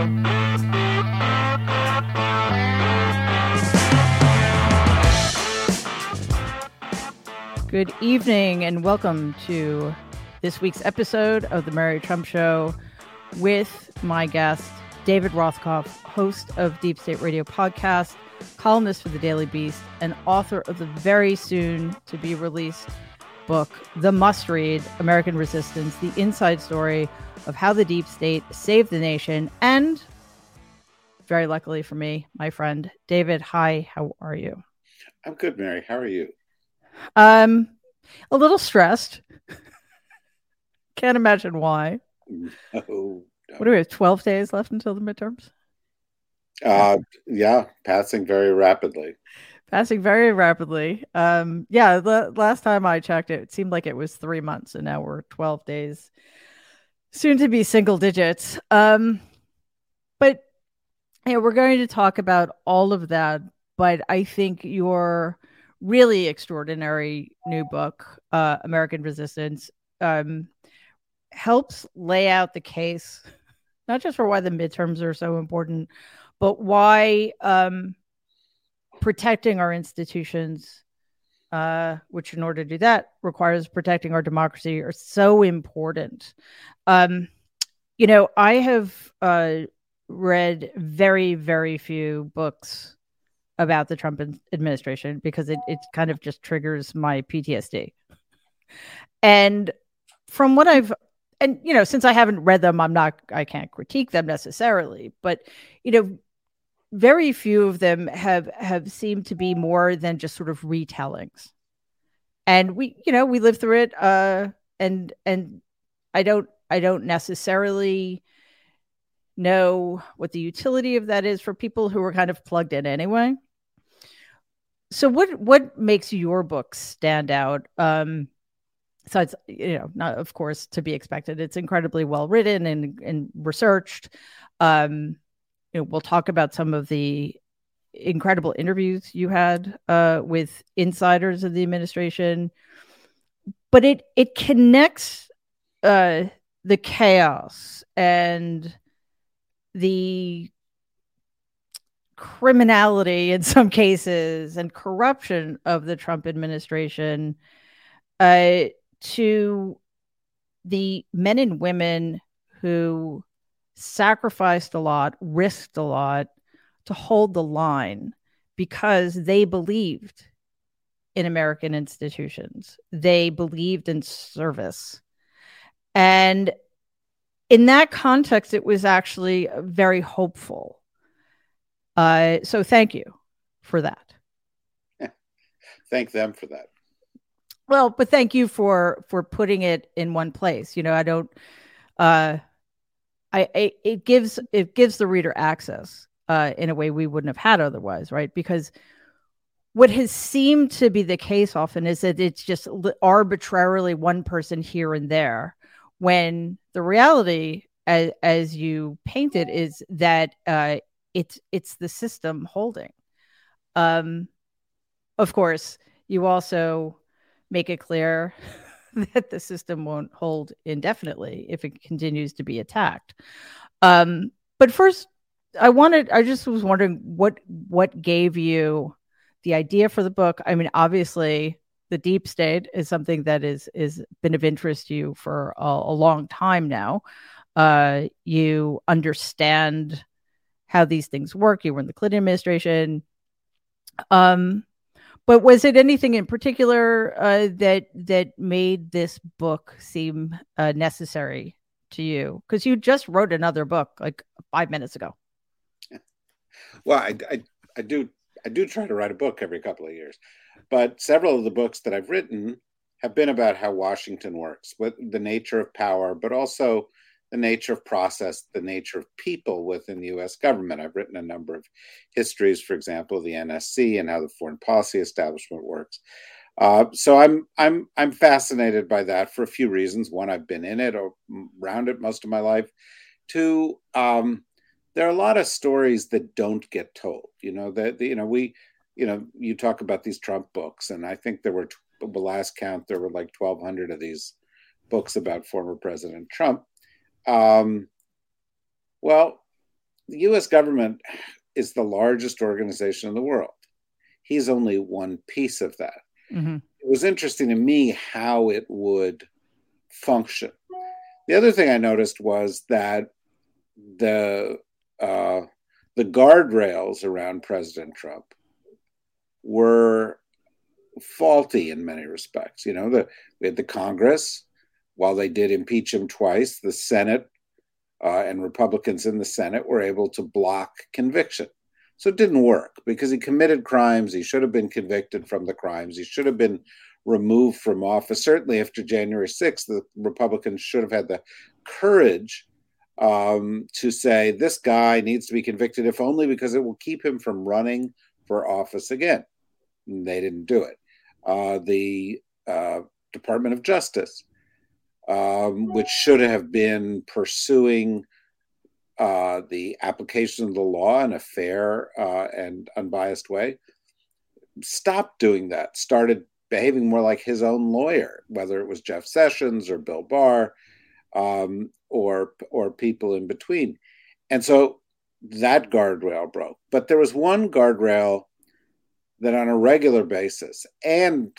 Good evening and welcome to this week's episode of The Mary Trump Show with my guest, David Rothkopf, host of Deep State Radio podcast, columnist for the Daily Beast, and author of the very soon to be released book, The Must Read American Resistance The Inside Story of How the Deep State Saved the Nation. And very luckily for me, my friend David. Hi, how are you? I'm good, Mary. How are you? Um, a little stressed. Can't imagine why. No, no. What do we have? Twelve days left until the midterms. Uh, yeah, passing very rapidly. Passing very rapidly. Um, yeah, the last time I checked, it, it seemed like it was three months, and now we're twelve days, soon to be single digits. Um, but yeah, we're going to talk about all of that. But I think your really extraordinary new book, uh, American Resistance, um, helps lay out the case, not just for why the midterms are so important, but why um, protecting our institutions, uh, which in order to do that requires protecting our democracy, are so important. Um, you know, I have uh, read very, very few books about the Trump administration because it, it kind of just triggers my PTSD. And from what I've and you know, since I haven't read them, I'm not I can't critique them necessarily, but you know, very few of them have have seemed to be more than just sort of retellings. And we, you know, we live through it uh and and I don't I don't necessarily know what the utility of that is for people who are kind of plugged in anyway so what what makes your book stand out um so it's you know not of course to be expected it's incredibly well written and and researched um you know we'll talk about some of the incredible interviews you had uh with insiders of the administration. But it it connects uh the chaos and the criminality in some cases and corruption of the Trump administration uh, to the men and women who sacrificed a lot, risked a lot to hold the line because they believed in American institutions. They believed in service. And in that context, it was actually very hopeful uh, so thank you for that. Thank them for that. Well, but thank you for for putting it in one place. You know, I don't. Uh, I, I it gives it gives the reader access uh, in a way we wouldn't have had otherwise, right? Because what has seemed to be the case often is that it's just arbitrarily one person here and there, when the reality, as, as you painted, is that uh, it's it's the system holding. Um, of course, you also make it clear that the system won't hold indefinitely if it continues to be attacked. Um, but first, I wanted I just was wondering what what gave you the idea for the book. I mean, obviously, the deep state is something that is is been of interest to you for a, a long time now. Uh, you understand how these things work. You were in the Clinton administration. Um, but was it anything in particular uh, that that made this book seem uh, necessary to you? Because you just wrote another book like five minutes ago. Well, I, I, I do I do try to write a book every couple of years, but several of the books that I've written have been about how Washington works, with the nature of power, but also the nature of process, the nature of people within the US government. I've written a number of histories, for example, the NSC and how the foreign policy establishment works. Uh, so I'm I'm I'm fascinated by that for a few reasons. One, I've been in it or around it most of my life. Two, um, there are a lot of stories that don't get told. You know that you know we, you know, you talk about these Trump books, and I think there were the last count there were like 1,200 of these books about former President Trump um, well, the US government is the largest organization in the world. He's only one piece of that. Mm-hmm. It was interesting to me how it would function. The other thing I noticed was that the uh, the guardrails around President Trump were faulty in many respects. You know, the, we had the Congress, while they did impeach him twice, the Senate uh, and Republicans in the Senate were able to block conviction. So it didn't work because he committed crimes. He should have been convicted from the crimes. He should have been removed from office. Certainly after January 6th, the Republicans should have had the courage um, to say this guy needs to be convicted, if only because it will keep him from running for office again. And they didn't do it. Uh, the uh, Department of Justice, um, which should have been pursuing uh, the application of the law in a fair uh, and unbiased way, stopped doing that, started behaving more like his own lawyer, whether it was Jeff Sessions or Bill Barr um, or or people in between. And so that guardrail broke. But there was one guardrail that on a regular basis, and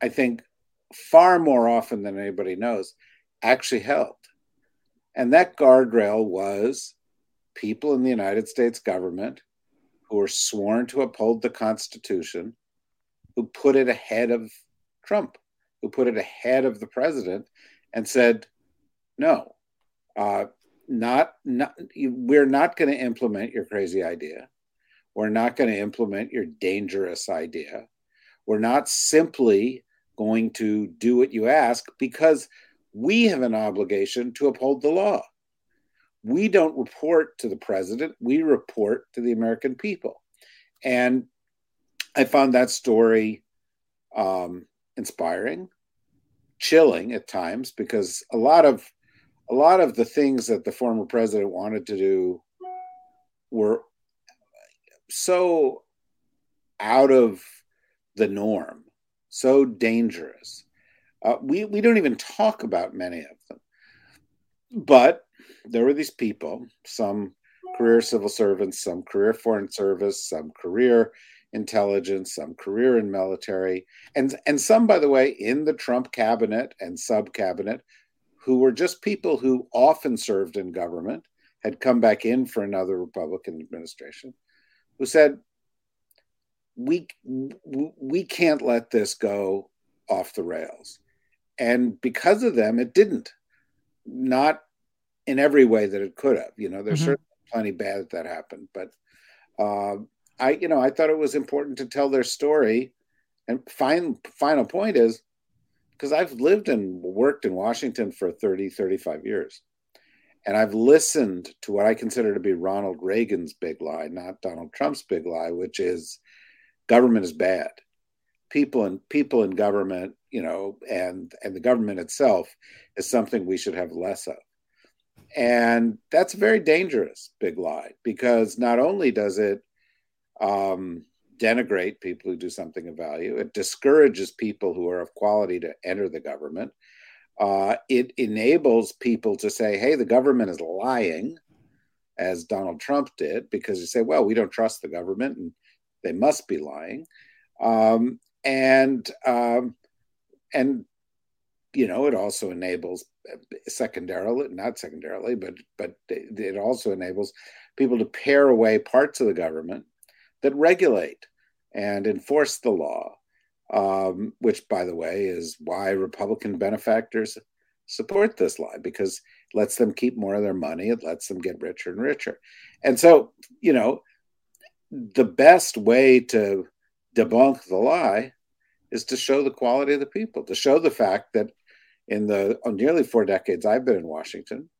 I think far more often than anybody knows, actually held. And that guardrail was people in the United States government who were sworn to uphold the Constitution, who put it ahead of Trump, who put it ahead of the president and said, no, uh, not, not, we're not going to implement your crazy idea. We're not going to implement your dangerous idea. We're not simply going to do what you ask because we have an obligation to uphold the law. We don't report to the president, we report to the American people. And I found that story um, inspiring, chilling at times, because a lot of a lot of the things that the former president wanted to do were so out of the norm, so dangerous. Uh, we we don't even talk about many of them, but there were these people, some career civil servants, some career foreign service, some career intelligence, some career in military, and and some, by the way, in the Trump cabinet and sub cabinet who were just people who often served in government, had come back in for another Republican administration, who said, we, we can't let this go off the rails. And because of them, it didn't. Not in every way that it could have. You know, there's mm-hmm. certainly plenty bad that happened, but uh, I, you know, I thought it was important to tell their story. And fine, final point is because I've lived and worked in Washington for 30, 35 years. And I've listened to what I consider to be Ronald Reagan's big lie, not Donald Trump's big lie, which is government is bad. People and people in government, you know, and and the government itself is something we should have less of. And that's a very dangerous big lie because not only does it um, denigrate people who do something of value. It discourages people who are of quality to enter the government. Uh, it enables people to say, hey, the government is lying, as Donald Trump did, because you say, well, we don't trust the government and they must be lying. Um, and um, and you know it also enables secondarily not secondarily but but it also enables people to pare away parts of the government that regulate and enforce the law, um, which, by the way, is why Republican benefactors support this lie because it lets them keep more of their money, it lets them get richer and richer. And so, you know, the best way to debunk the lie is to show the quality of the people, to show the fact that in the nearly four decades I've been in Washington,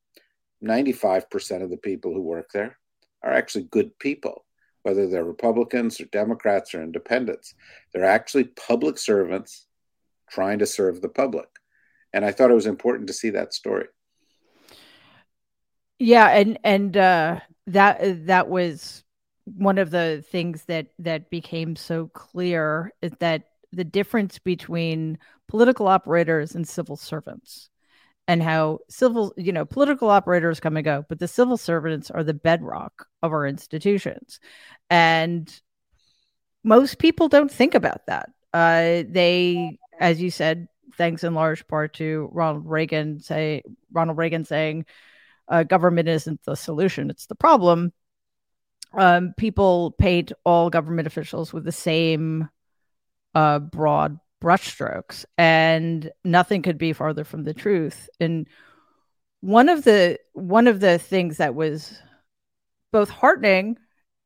95% of the people who work there are actually good people whether they're Republicans or Democrats or independents. They're actually public servants trying to serve the public. And I thought it was important to see that story. Yeah, and and uh, that that was one of the things that that became so clear is that the difference between political operators and civil servants and how civil, you know, political operators come and go, but the civil servants are the bedrock of our institutions. And most people don't think about that. Uh, they, as you said, thanks in large part to Ronald Reagan say Ronald Reagan saying uh, government isn't the solution, it's the problem. Um, people paint all government officials with the same uh, broad brushstrokes, and nothing could be farther from the truth. And one of the one of the things that was both heartening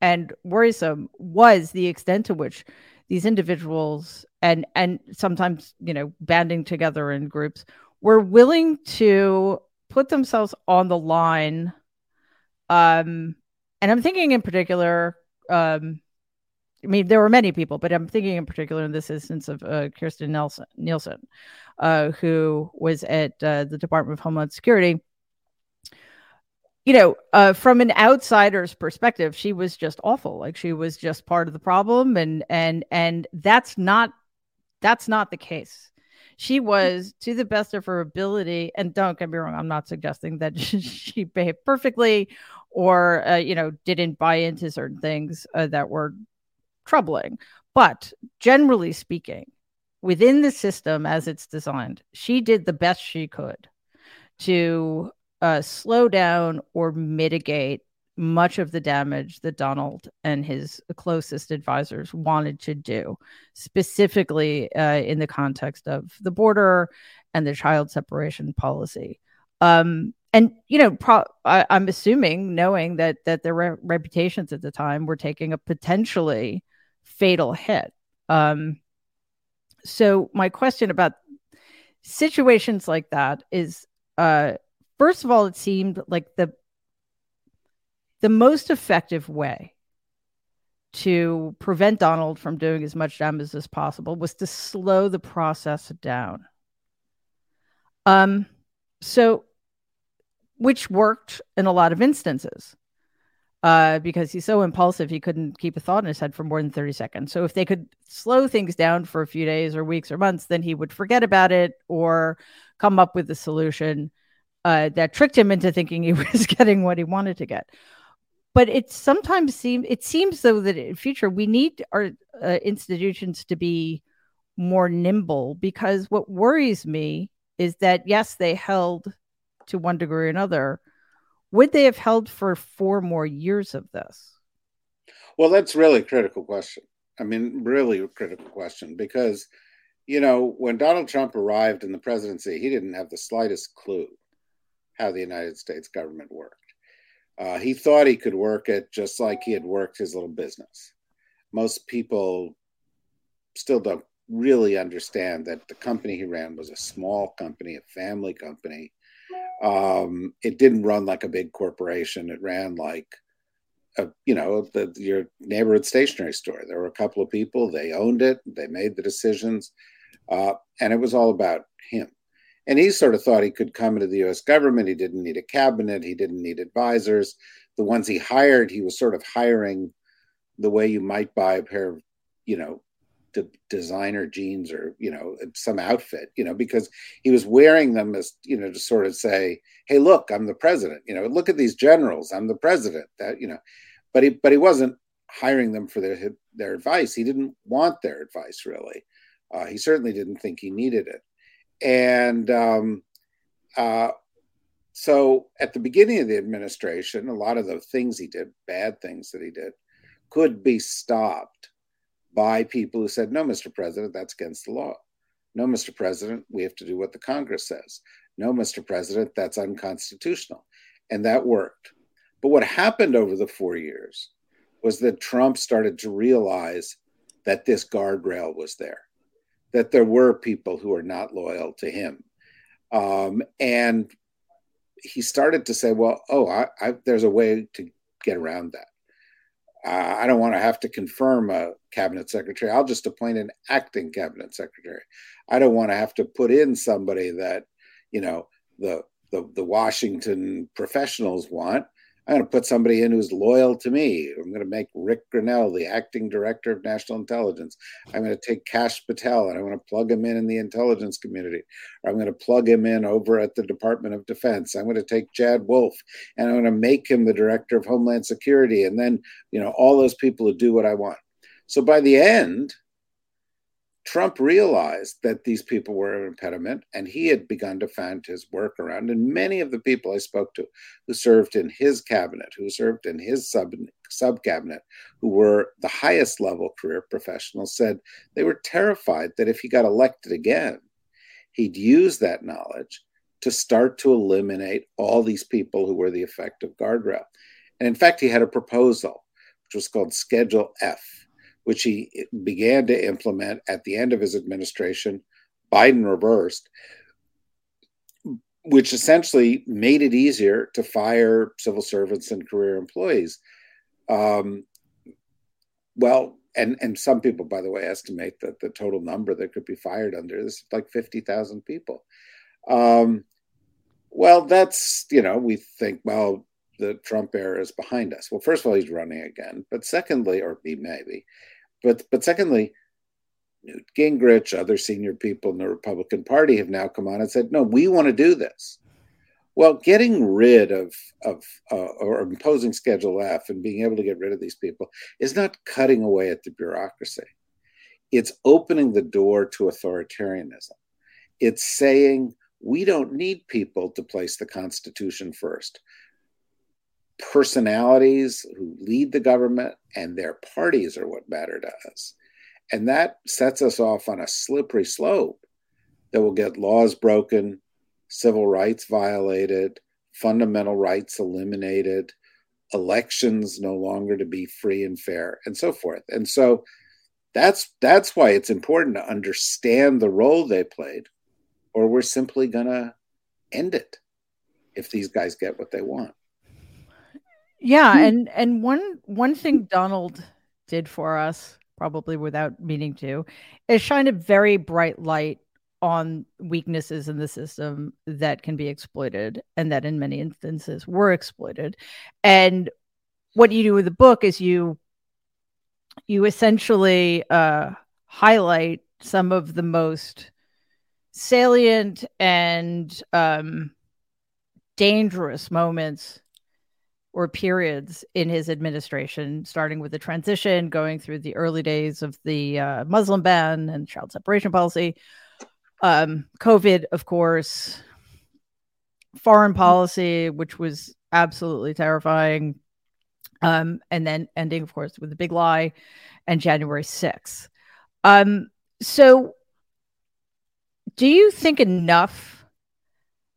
and worrisome was the extent to which these individuals and and sometimes you know banding together in groups were willing to put themselves on the line um and i'm thinking in particular um I mean, there were many people, but I'm thinking in particular in this instance of uh, Kirstjen Nelson, Nielsen, uh, who was at uh, the Department of Homeland Security. You know, uh, from an outsider's perspective, she was just awful. Like she was just part of the problem, and and and that's not that's not the case. She was, to the best of her ability, and don't get me wrong, I'm not suggesting that she behaved perfectly or uh, you know didn't buy into certain things uh, that were troubling. But generally speaking, within the system as it's designed, she did the best she could to uh, slow down or mitigate much of the damage that Donald and his closest advisors wanted to do, specifically uh, in the context of the border and the child separation policy. Um, and you know, pro- I, am assuming, knowing that that their re- reputations at the time were taking a potentially fatal hit. Um, so my question about situations like that is, uh, first of all, it seemed like the the most effective way to prevent Donald from doing as much damage as possible was to slow the process down. Um, so, which worked in a lot of instances uh, because he's so impulsive he couldn't keep a thought in his head for more than 30 seconds. So if they could slow things down for a few days or weeks or months, then he would forget about it or come up with a solution uh, that tricked him into thinking he was getting what he wanted to get. But it sometimes seems it seems though that in future we need our uh, institutions to be more nimble because what worries me is that yes they held to one degree or another would they have held for four more years of this? Well, that's really a critical question. I mean, really a critical question because, you know, when Donald Trump arrived in the presidency, he didn't have the slightest clue how the United States government worked. Uh, he thought he could work it just like he had worked his little business. Most people still don't really understand that the company he ran was a small company, a family company um, it didn't run like a big corporation. It ran like a, you know, the, your neighborhood stationery store. There were a couple of people. They owned it. They made the decisions, uh, and it was all about him. And he sort of thought he could come into the U.S. government. He didn't need a cabinet. He didn't need advisors. The ones he hired, he was sort of hiring the way you might buy a pair of, you know, designer jeans or you know some outfit you know because he was wearing them as you know to sort of say hey look i'm the president you know look at these generals i'm the president that you know but he but he wasn't hiring them for their their advice he didn't want their advice really uh, he certainly didn't think he needed it and um, uh, so at the beginning of the administration a lot of the things he did bad things that he did could be stopped by people who said, no, Mr. President, that's against the law. No, Mr. President, we have to do what the Congress says. No, Mr. President, that's unconstitutional. And that worked. But what happened over the four years was that Trump started to realize that this guardrail was there, that there were people who are not loyal to him. Um, and he started to say, well, oh, I, I, there's a way to get around that. Uh, I don't want to have to confirm a cabinet secretary. I'll just appoint an acting cabinet secretary. I don't want to have to put in somebody that, you know, the the, the Washington professionals want. I'm going to put somebody in who's loyal to me. I'm going to make Ric Grenell the acting director of national intelligence. I'm going to take Kash Patel and I'm going to plug him in in the intelligence community. Or I'm going to plug him in over at the Department of Defense. I'm going to take Chad Wolf and I'm going to make him the director of Homeland Security. And then, you know, all those people who do what I want. So by the end, Trump realized that these people were an impediment, and he had begun to find his work around. And many of the people I spoke to who served in his cabinet, who served in his sub, sub cabinet, who were the highest level career professionals, said they were terrified that if he got elected again, he'd use that knowledge to start to eliminate all these people who were the effective guardrail. And in fact, he had a proposal, which was called Schedule F which he began to implement at the end of his administration. Biden reversed, which essentially made it easier to fire civil servants and career employees. Um, well, and and some people, by the way, estimate that the total number that could be fired under this is like fifty thousand people. Um, well, that's you know we think well the Trump era is behind us. Well, first of all, he's running again, but secondly, or he may be, but but secondly, Newt Gingrich, other senior people in the Republican Party have now come on and said, no, we want to do this. Well, getting rid of of uh, or imposing Schedule F and being able to get rid of these people is not cutting away at the bureaucracy. It's opening the door to authoritarianism. It's saying we don't need people to place the Constitution first personalities who lead the government and their parties are what matter to us. And that sets us off on a slippery slope that will get laws broken, civil rights violated, fundamental rights eliminated, elections no longer to be free and fair, and so forth. And so that's that's why it's important to understand the role they played, or we're simply gonna end it if these guys get what they want. Yeah, hmm. and and one one thing Donald did for us, probably without meaning to, is shine a very bright light on weaknesses in the system that can be exploited and that in many instances were exploited. And what you do with the book is you you essentially uh, highlight some of the most salient and um, dangerous moments or periods in his administration, starting with the transition, going through the early days of the uh, Muslim ban and child separation policy, um, COVID, of course, foreign policy, which was absolutely terrifying, um, and then ending, of course, with the big lie and January 6th. Um, so, do you think enough?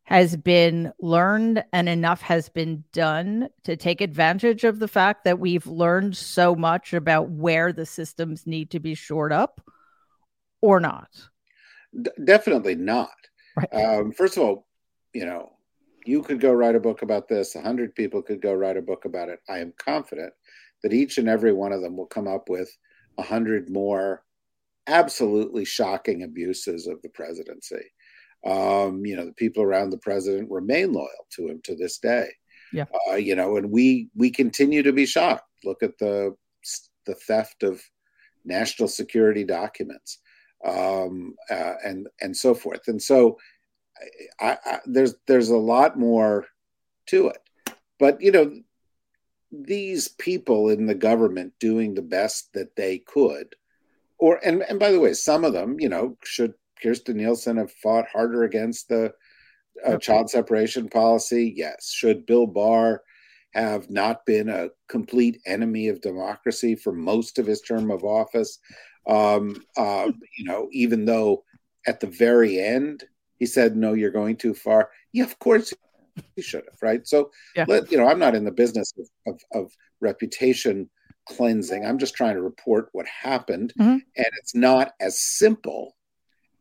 Has been learned and enough has been done to take advantage of the fact that we've learned so much about where the systems need to be shored up or not? D- definitely not. Right. Um, first of all, you know, you could go write a book about this, a hundred people could go write a book about it. I am confident that each and every one of them will come up with a hundred more absolutely shocking abuses of the presidency um, you know, the people around the president remain loyal to him to this day. Yeah. Uh, you know, and we we continue to be shocked. Look at the the theft of national security documents, um, uh, and and so forth. And so, I, I, there's there's a lot more to it. But you know, these people in the government doing the best that they could, or and and by the way, some of them, you know, should Kirstjen Nielsen have fought harder against the uh, child separation policy? Yes. Should Bill Barr have not been a complete enemy of democracy for most of his term of office? Um, uh, you know, even though at the very end he said, "No, you're going too far." Yeah, of course he should have, right? So, yeah. let, you know, I'm not in the business of, of, of reputation cleansing. I'm just trying to report what happened, mm-hmm. and it's not as simple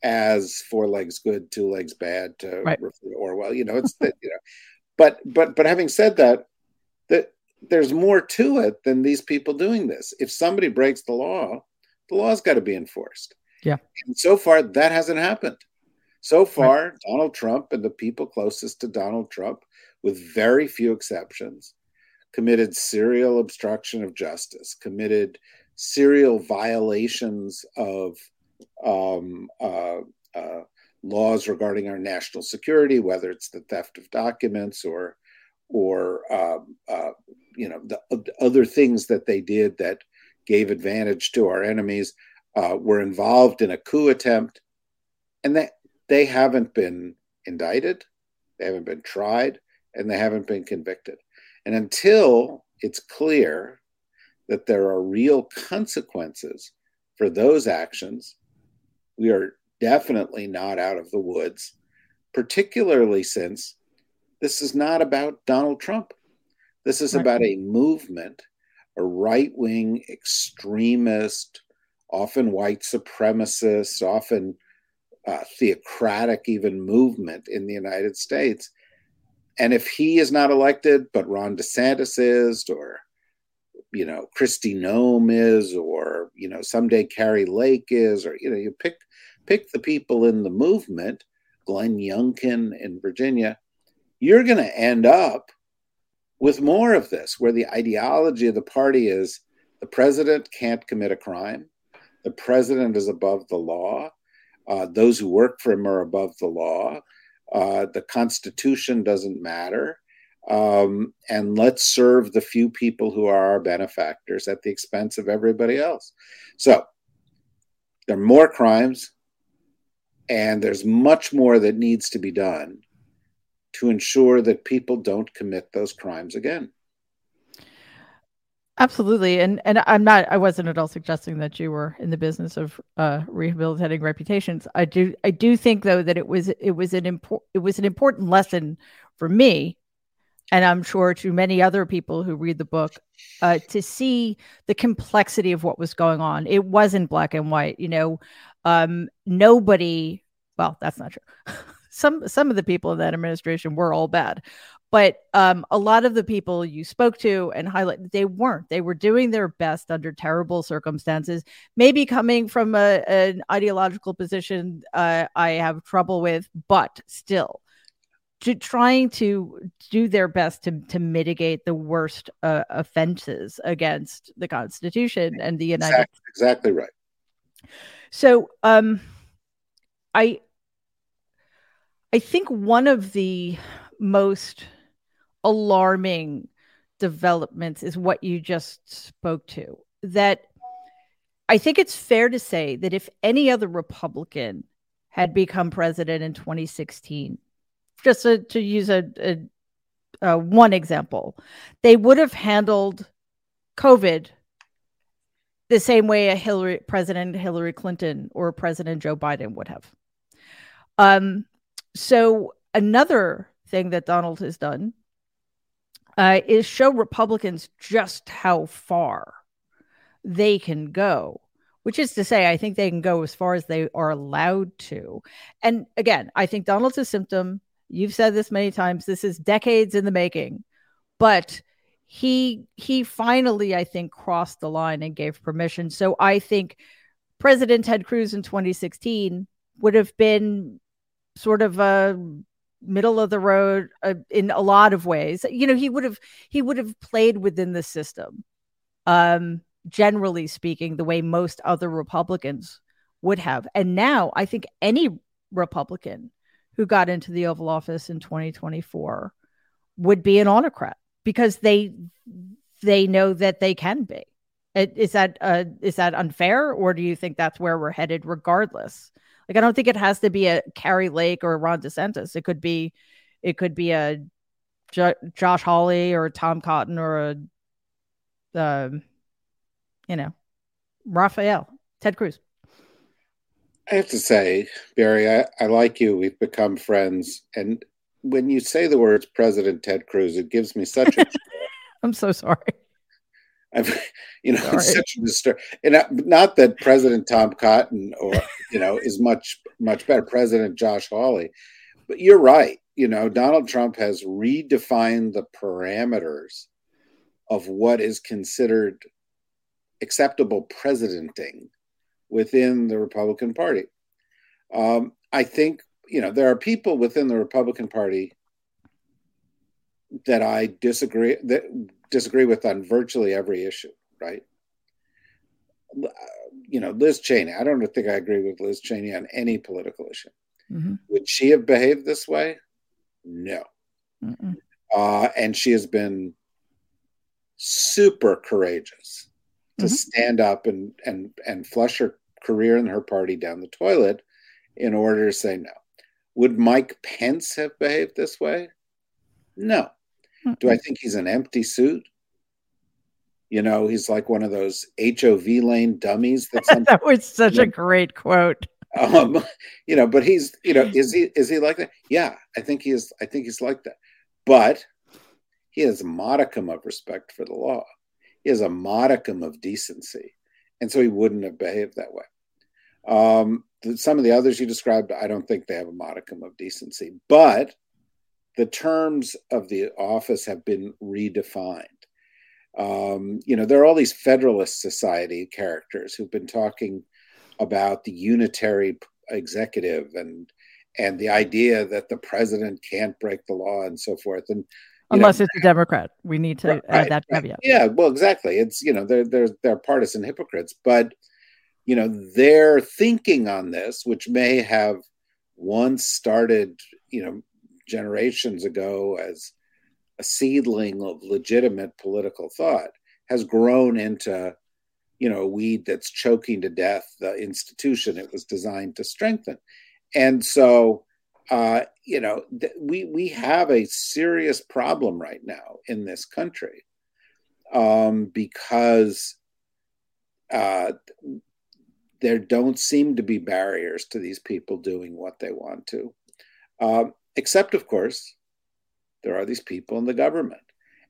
as four legs good, two legs bad to right. refer to Orwell. You know, it's that you know, but but but having said that, that there's more to it than these people doing this. If somebody breaks the law, the law's got to be enforced. Yeah. And so far, that hasn't happened. So far, right. Donald Trump and the people closest to Donald Trump, with very few exceptions, committed serial obstruction of justice, committed serial violations of um, uh, uh, laws regarding our national security, whether it's the theft of documents or or um, uh, you know the other things that they did that gave advantage to our enemies, uh, were involved in a coup attempt, and that they haven't been indicted, they haven't been tried, and they haven't been convicted. And until it's clear that there are real consequences for those actions, we are definitely not out of the woods, particularly since this is not about Donald Trump. This is about a movement, a right wing extremist, often white supremacist, often uh, theocratic, even movement in the United States. And if he is not elected, but Ron DeSantis is, or you know, Kristi Noem is, or you know, someday Kari Lake is, or you know, you pick pick the people in the movement, Glenn Youngkin in Virginia, you're going to end up with more of this, where the ideology of the party is the president can't commit a crime, the president is above the law, uh, those who work for him are above the law, uh, the Constitution doesn't matter. Um, and let's serve the few people who are our benefactors at the expense of everybody else. So there are more crimes, and there's much more that needs to be done to ensure that people don't commit those crimes again. Absolutely, and and I'm not. I wasn't at all suggesting that you were in the business of uh, rehabilitating reputations. I do. I do think though that it was it was an important it was an important lesson for me, and I'm sure to many other people who read the book, uh, to see the complexity of what was going on. It wasn't black and white. You know, um, nobody. Well, that's not true. some some of the people in that administration were all bad, but um, a lot of the people you spoke to and highlighted they weren't. They were doing their best under terrible circumstances. Maybe coming from a, an ideological position, uh, I have trouble with, but still. To trying to do their best to to mitigate the worst uh, offenses against the Constitution and the United. Exactly, exactly right. So, um, I I think one of the most alarming developments is what you just spoke to. That I think it's fair to say that if any other Republican had become president in 2016, just to, use a, a, a one example, they would have handled COVID the same way a Hillary President Hillary Clinton or President Joe Biden would have. Um, so another thing that Donald has done uh, is show Republicans just how far they can go. Which is to say, I think they can go as far as they are allowed to. And again, I think Donald's a symptom. You've said this many times. This is decades in the making, but he he finally, I think, crossed the line and gave permission. So I think President Ted Cruz in 2016 would have been sort of a middle of the road uh, in a lot of ways. You know, he would have he would have played within the system. Um, generally speaking, the way most other Republicans would have. And now I think any Republican who got into the Oval Office in 2024 would be an autocrat because they they know that they can be. Is that uh, is that unfair, or do you think that's where we're headed, regardless? Like I don't think it has to be a Kari Lake or a Ron DeSantis. It could be, it could be a Josh Hawley or Tom Cotton or a, um, you know, Rafael, Ted Cruz. I have to say, Mary, I, I like you. We've become friends, and when you say the words President Ted Cruz, it gives me such a. I'm so sorry. I've, you know, Sorry. it's such a disturb. And not that President Tom Cotton or you know is much much better, President Josh Hawley, but you're right. You know, Donald Trump has redefined the parameters of what is considered acceptable presidenting within the Republican Party. Um, I think you know there are people within the Republican Party that I disagree that disagree with on virtually every issue, right? You know, Liz Cheney. I don't think I agree with Liz Cheney on any political issue. Mm-hmm. Would she have behaved this way? No. Uh, and she has been super courageous to mm-hmm. stand up and and and flush her career and her party down the toilet in order to say no. Would Mike Pence have behaved this way? No. Mm-hmm. Do I think he's an empty suit? You know, he's like one of those HOV lane dummies. That, that was such a great quote. Um, you know, but he's, you know, is he is he like that? Yeah, I think he is. I think he's like that. But he has a modicum of respect for the law. He has a modicum of decency, and so he wouldn't have behaved that way. Um, some of the others you described, I don't think they have a modicum of decency, but the terms of the office have been redefined. Um, you know, there are all these Federalist Society characters who've been talking about the unitary executive and and the idea that the president can't break the law and so forth. And unless know, it's a Democrat, we need to right, add that caveat. Yeah, well, exactly. It's you know they're they're they're partisan hypocrites, but you know their thinking on this, which may have once started, you know, generations ago as a seedling of legitimate political thought, has grown into you know a weed that's choking to death the institution it was designed to strengthen. And so uh, you know th- we we have a serious problem right now in this country um, because uh, there don't seem to be barriers to these people doing what they want to uh, except of course there are these people in the government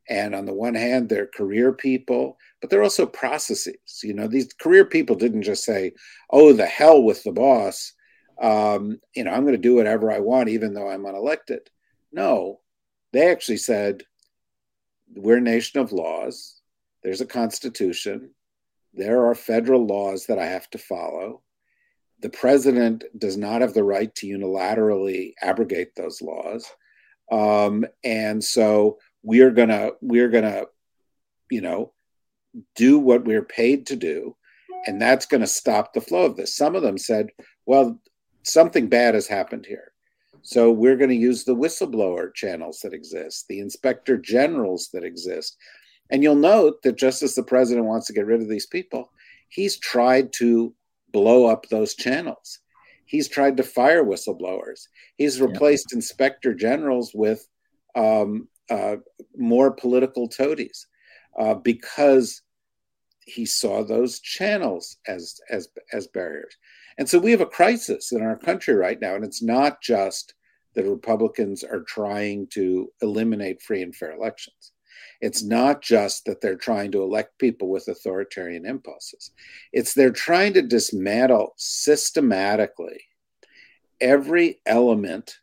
and on the one hand, they're career people, but they're also processes. You know, these career people didn't just say, oh, the hell with the boss. Um, you know, I'm going to do whatever I want, even though I'm unelected. No, they actually said, we're a nation of laws. There's a constitution. There are federal laws that I have to follow. The president does not have the right to unilaterally abrogate those laws. Um, and so we're gonna we're gonna you know do what we're paid to do and that's going to stop the flow of this some of them said well something bad has happened here so we're going to use the whistleblower channels that exist the inspector generals that exist and you'll note that just as the president wants to get rid of these people he's tried to blow up those channels he's tried to fire whistleblowers he's replaced yeah. inspector generals with um, uh, more political toadies uh, because he saw those channels as as as barriers. And so we have a crisis in our country right now, and it's not just that Republicans are trying to eliminate free and fair elections. It's not just that they're trying to elect people with authoritarian impulses. It's they're trying to dismantle systematically every element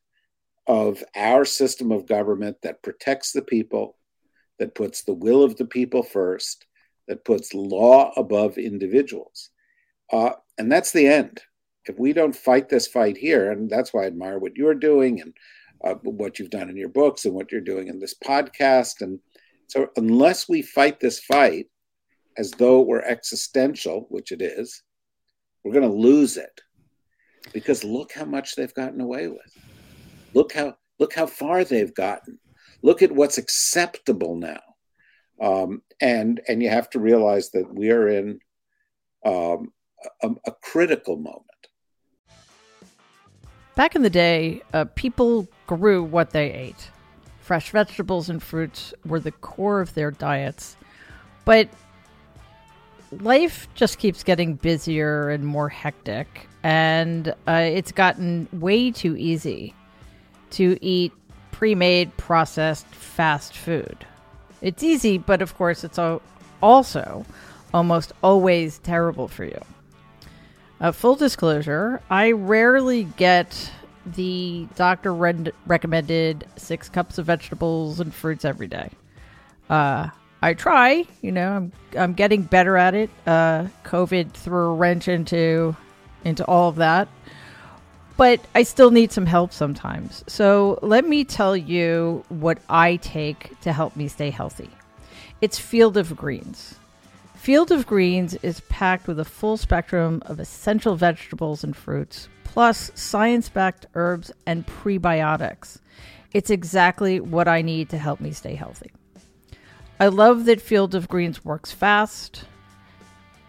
of our system of government that protects the people, that puts the will of the people first, that puts law above individuals. Uh, and that's the end. If we don't fight this fight here, and that's why I admire what you're doing and uh, what you've done in your books and what you're doing in this podcast. And so, unless we fight this fight as though it were existential, which it is, we're going to lose it because look how much they've gotten away with. Look how look how far they've gotten. Look at what's acceptable now. Um, and and you have to realize that we are in um, a, a, critical moment. Back in the day, uh, people grew what they ate. Fresh vegetables and fruits were the core of their diets. But life just keeps getting busier and more hectic, and uh, it's gotten way too easy to eat pre made, processed fast food. It's easy, but of course, it's also almost always terrible for you. Uh, full disclosure, I rarely get the doctor re- recommended six cups of vegetables and fruits every day. Uh, I try, you know, I'm I'm getting better at it. Uh, COVID threw a wrench into into all of that but I still need some help sometimes. So let me tell you what I take to help me stay healthy. It's Field of Greens. Field of Greens is packed with a full spectrum of essential vegetables and fruits, plus science backed herbs and prebiotics. It's exactly what I need to help me stay healthy. I love that Field of Greens works fast.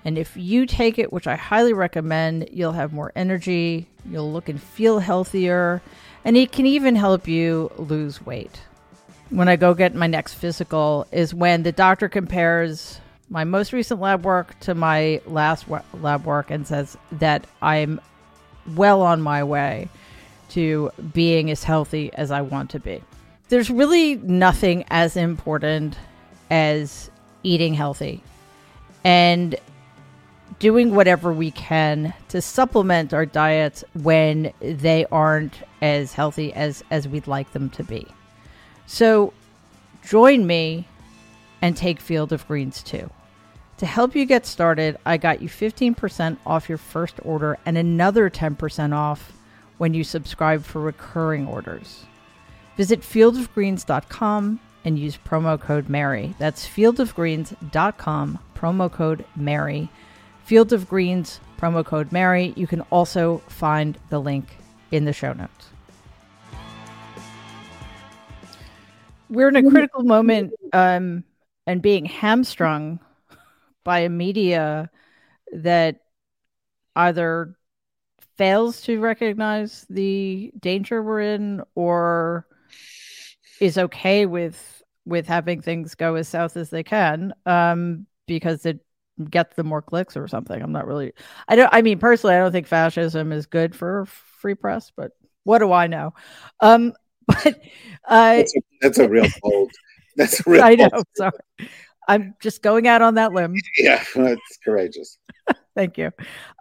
And if you take it, which I highly recommend, you'll have more energy, you'll look and feel healthier, and it can even help you lose weight. When I go get my next physical, is when the doctor compares my most recent lab work to my last lab work and says that I'm well on my way to being as healthy as I want to be. There's really nothing as important as eating healthy. And doing whatever we can to supplement our diets when they aren't as healthy as as we'd like them to be. So join me and take Field of Greens too. To help you get started, I got you 15% off your first order and another 10% off when you subscribe for recurring orders. Visit fieldofgreens.com and use promo code MARY. That's fieldofgreens.com, promo code MARY Field of Greens, promo code Mary. You can also find the link in the show notes. We're in a critical moment um, and being hamstrung by a media that either fails to recognize the danger we're in or is okay with with having things go as south as they can um, because it gets the more clicks or something. I'm not really. I don't. I mean, personally, I don't think fascism is good for free press, but what do I know? Um, but uh, that's, a, that's a real bold. That's a real. I know. Sorry, I'm just going out on that limb. Yeah, that's courageous. Thank you.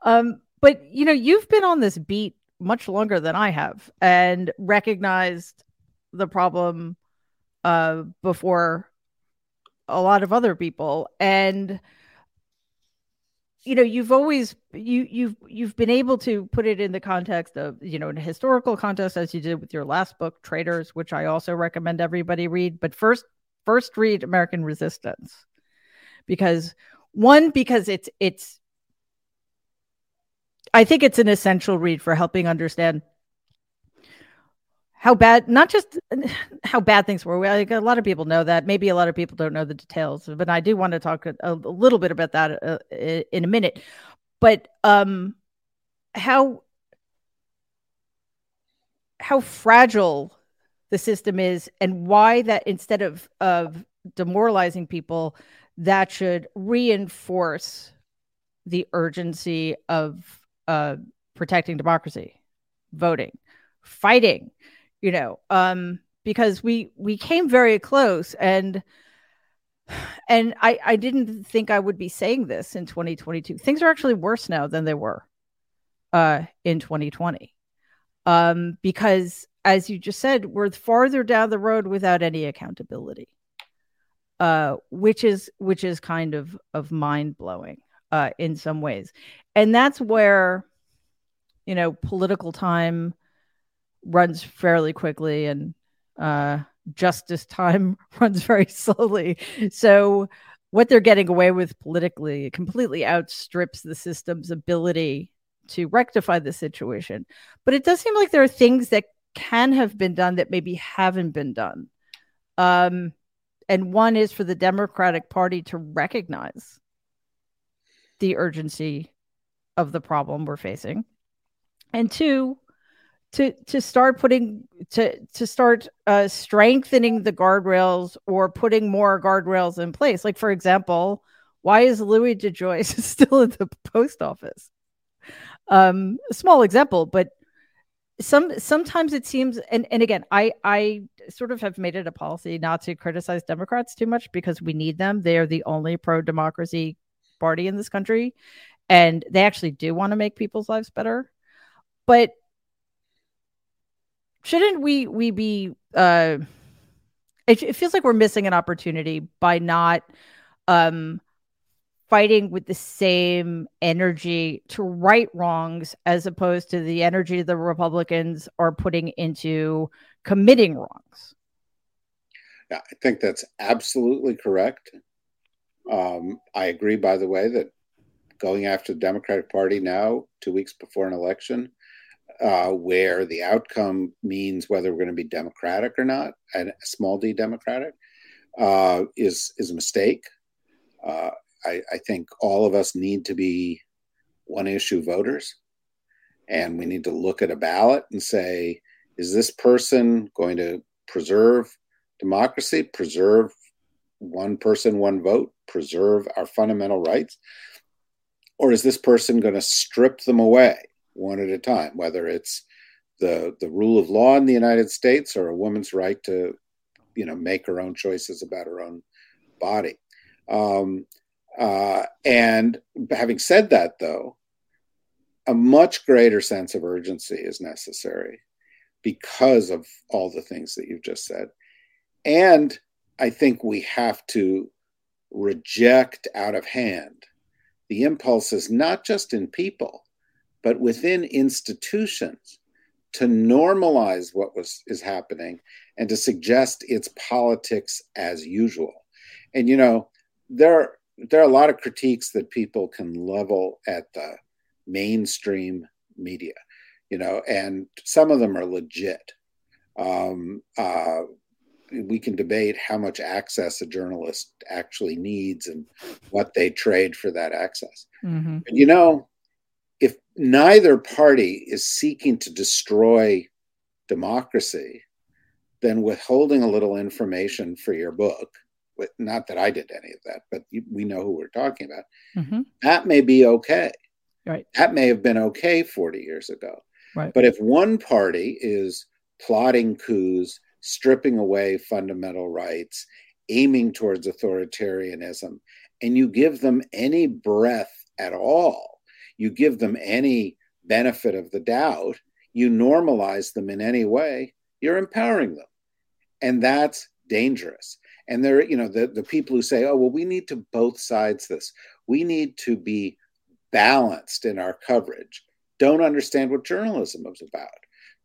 Um, but you know, you've been on this beat much longer than I have, and recognized the problem uh, before a lot of other people, and you know you've always you you've you've been able to put it in the context of you know in a historical context as you did with your last book traitors which i also recommend everybody read but first first read american resistance because one because it's it's i think it's an essential read for helping understand how bad not just how bad things were. Like a lot of people know that. Maybe a lot of people don't know the details but i do want to talk a, a little bit about that uh, in a minute. But um how how fragile the system is and why that instead of of demoralizing people that should reinforce the urgency of uh protecting democracy voting fighting you know um because we we came very close and and i i didn't think i would be saying this in 2022 things are actually worse now than they were uh in 2020 um because as you just said we're farther down the road without any accountability uh which is which is kind of of mind blowing uh in some ways and that's where you know political time runs fairly quickly and uh, justice time runs very slowly. So what they're getting away with politically completely outstrips the system's ability to rectify the situation. But it does seem like there are things that can have been done that maybe haven't been done. Um, and one is for the Democratic Party to recognize the urgency of the problem we're facing. And two, to to start putting to to start uh, strengthening the guardrails or putting more guardrails in place. Like for example, why is Louis DeJoy still at the post office? Um, a small example, but some sometimes it seems and and again, I I sort of have made it a policy not to criticize Democrats too much because we need them. They are the only pro democracy party in this country, and they actually do want to make people's lives better. But shouldn't we we be uh it, it feels like we're missing an opportunity by not um fighting with the same energy to right wrongs as opposed to the energy the republicans are putting into committing wrongs Yeah, I think that's absolutely correct. Um, I agree, by the way, that going after the Democratic Party now, two weeks before an election, uh, where the outcome means whether we're going to be Democratic or not, and small d Democratic, uh, is is a mistake. Uh, I, I think all of us need to be one issue voters, and we need to look at a ballot and say, is this person going to preserve democracy, preserve one person, one vote, preserve our fundamental rights? Or is this person going to strip them away one at a time, whether it's the, the rule of law in the United States or a woman's right to, you know, make her own choices about her own body? Um, uh, and having said that, though, a much greater sense of urgency is necessary because of all the things that you've just said. And I think we have to reject out of hand the impulses, not just in people, but within institutions to normalize what was is happening and to suggest it's politics as usual. And you know, there there are a lot of critiques that people can level at the mainstream media, you know, and some of them are legit. Um, uh, we can debate how much access a journalist actually needs and what they trade for that access. Mm-hmm. you know, if neither party is seeking to destroy democracy, then withholding a little information for your book, not that I did any of that, but we know who we're talking about, mm-hmm. that may be okay. Right. That may have been okay 40 years ago. Right. But if one party is plotting coups, stripping away fundamental rights, aiming towards authoritarianism, and you give them any breath at all, you give them any benefit of the doubt, you normalize them in any way, you're empowering them. And that's dangerous. And there, you know, the, the people who say, oh, well, we need to both sides this. We need to be balanced in our coverage, don't understand what journalism is about.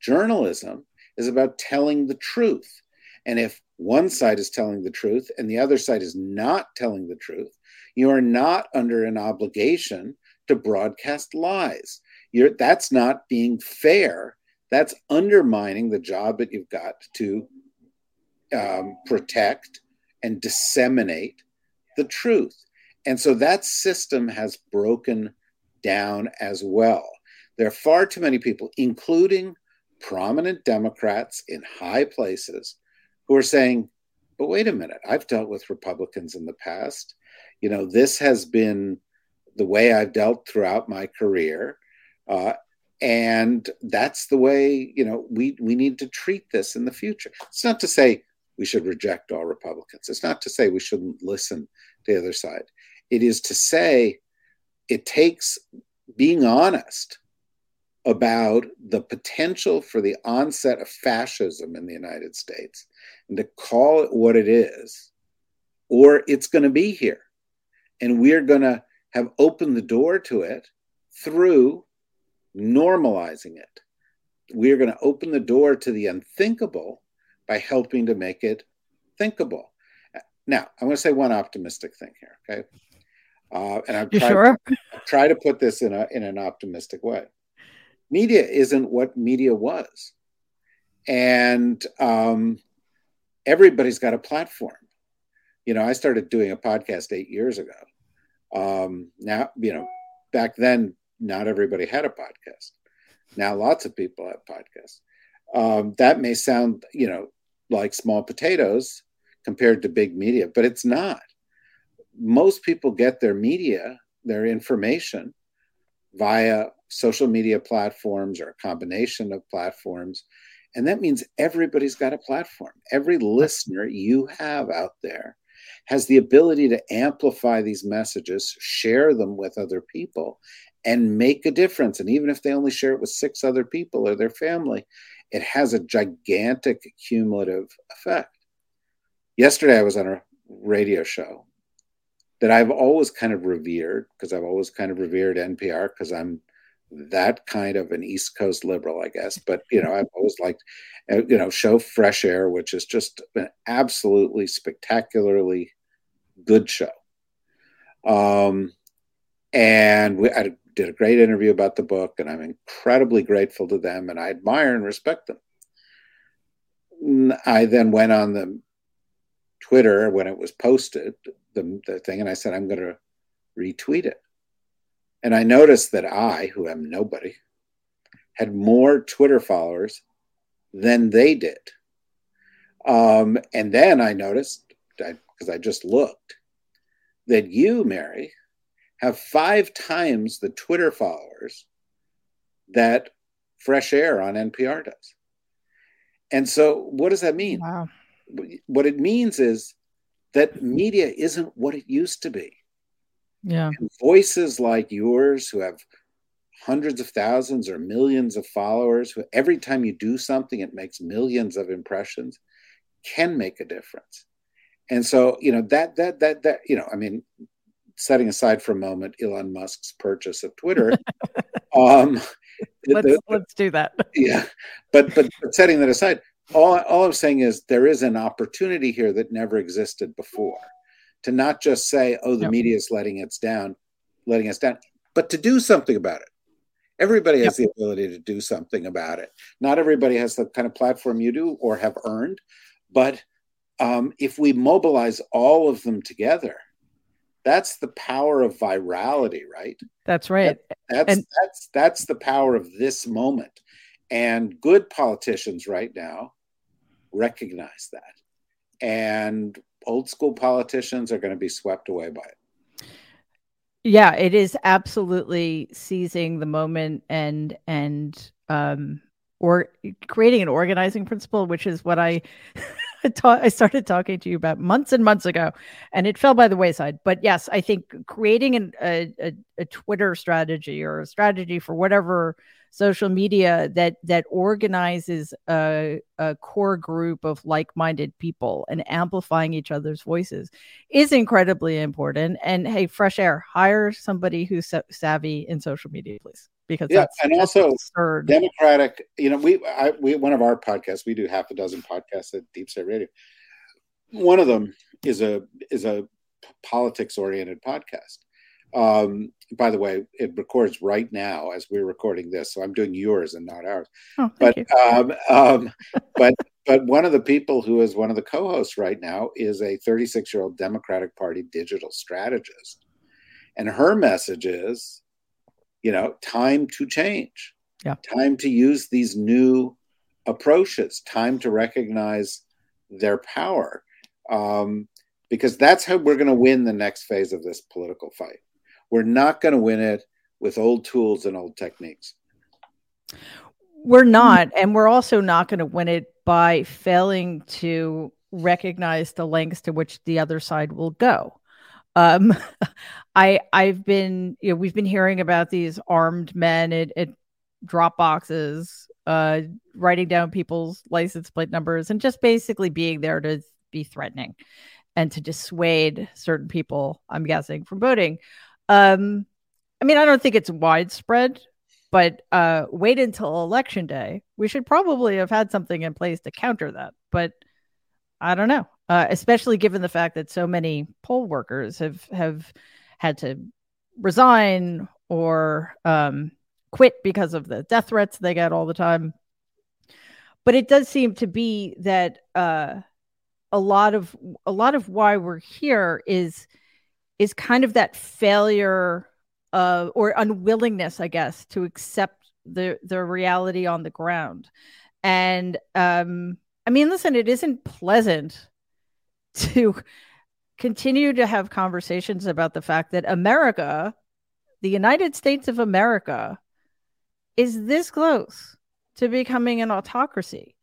Journalism is about telling the truth. And if one side is telling the truth and the other side is not telling the truth, you are not under an obligation to broadcast lies. You're, that's not being fair. That's undermining the job that you've got to um, protect and disseminate the truth. And so that system has broken down as well. There are far too many people, including prominent Democrats in high places who are saying, but wait a minute, I've dealt with Republicans in the past. You know, this has been the way I've dealt throughout my career. Uh, and that's the way, you know, we, we need to treat this in the future. It's not to say we should reject all Republicans. It's not to say we shouldn't listen to the other side. It is to say it takes being honest about the potential for the onset of fascism in the United States and to call it what it is, or it's going to be here. And we're going to have opened the door to it through normalizing it. We're going to open the door to the unthinkable by helping to make it thinkable. Now, I'm going to say one optimistic thing here, okay? Uh, and I'm trying, sure? try to put this in a in an optimistic way media isn't what media was. And um, everybody's got a platform. You know, I started doing a podcast eight years ago. Um, now, you know, back then, not everybody had a podcast. Now, lots of people have podcasts. Um, that may sound, you know, like small potatoes compared to big media, but it's not. Most people get their media, their information via social media platforms or a combination of platforms. And that means everybody's got a platform. Every listener you have out there has the ability to amplify these messages, share them with other people, and make a difference. And even if they only share it with six other people or their family, it has a gigantic cumulative effect. Yesterday, I was on a radio show that I've always kind of revered because I've always kind of revered NPR because I'm that kind of an East Coast liberal, I guess. But you know, I've always liked, uh, you know, show Fresh Air, which is just an absolutely spectacularly good show. Um, and we I did a great interview about the book, and I'm incredibly grateful to them, and I admire and respect them. I then went on the Twitter when it was posted, the, the thing, and I said, I'm going to retweet it. And I noticed that I, who am nobody, had more Twitter followers than they did. Um, and then I noticed, because I, I just looked, that you, Mary, have five times the Twitter followers that Fresh Air on NPR does. And so, what does that mean? Wow. What it means is that media isn't what it used to be. Yeah. And voices like yours who have hundreds of thousands or millions of followers, who every time you do something, it makes millions of impressions, can make a difference. And so, you know, that, that, that, that, you know, I mean, setting aside for a moment Elon Musk's purchase of Twitter, um, let's, the, let's do that. Yeah. But, but, but setting that aside, all, all I'm saying is there is an opportunity here that never existed before to not just say, "Oh, the yep. media is letting us down, letting us down," but to do something about it. Everybody has yep. the ability to do something about it. Not everybody has the kind of platform you do or have earned, but um, if we mobilize all of them together, that's the power of virality, right? That's right. That, that's and- that's that's the power of this moment. And good politicians right now recognize that. And old school politicians are going to be swept away by it. Yeah, it is absolutely seizing the moment and and um or creating an organizing principle, which is what I ta- I started talking to you about months and months ago, and it fell by the wayside. But yes, I think creating an, a, a, a Twitter strategy or a strategy for whatever social media that that organizes a, a core group of like-minded people and amplifying each other's voices is incredibly important and hey fresh air hire somebody who's savvy in social media please because yeah and also absurd. democratic you know we I, we one of our podcasts we do half a dozen podcasts at deep state radio one of them is a is a politics oriented podcast um, by the way, it records right now as we're recording this, so I'm doing yours and not ours. Oh, but um, um, but but one of the people who is one of the co-hosts right now is a 36 year old Democratic Party digital strategist, and her message is, you know, time to change. Yeah. Time to use these new approaches. Time to recognize their power. Um, because that's how we're going to win the next phase of this political fight. We're not going to win it with old tools and old techniques. We're not. And we're also not going to win it by failing to recognize the lengths to which the other side will go. Um, I I've been you know we've been hearing about these armed men at, at drop boxes, uh, writing down people's license plate numbers and just basically being there to be threatening and to dissuade certain people. I'm guessing from voting. Um, I mean, I don't think it's widespread, but uh, wait until election day. We should probably have had something in place to counter that. But I don't know, uh, especially given the fact that so many poll workers have have had to resign or um, quit because of the death threats they get all the time. But it does seem to be that uh, a lot of a lot of why we're here is is kind of that failure uh, or unwillingness, I guess, to accept the the reality on the ground. And um, I mean, listen, it isn't pleasant to continue to have conversations about the fact that America, the United States of America, is this close to becoming an autocracy.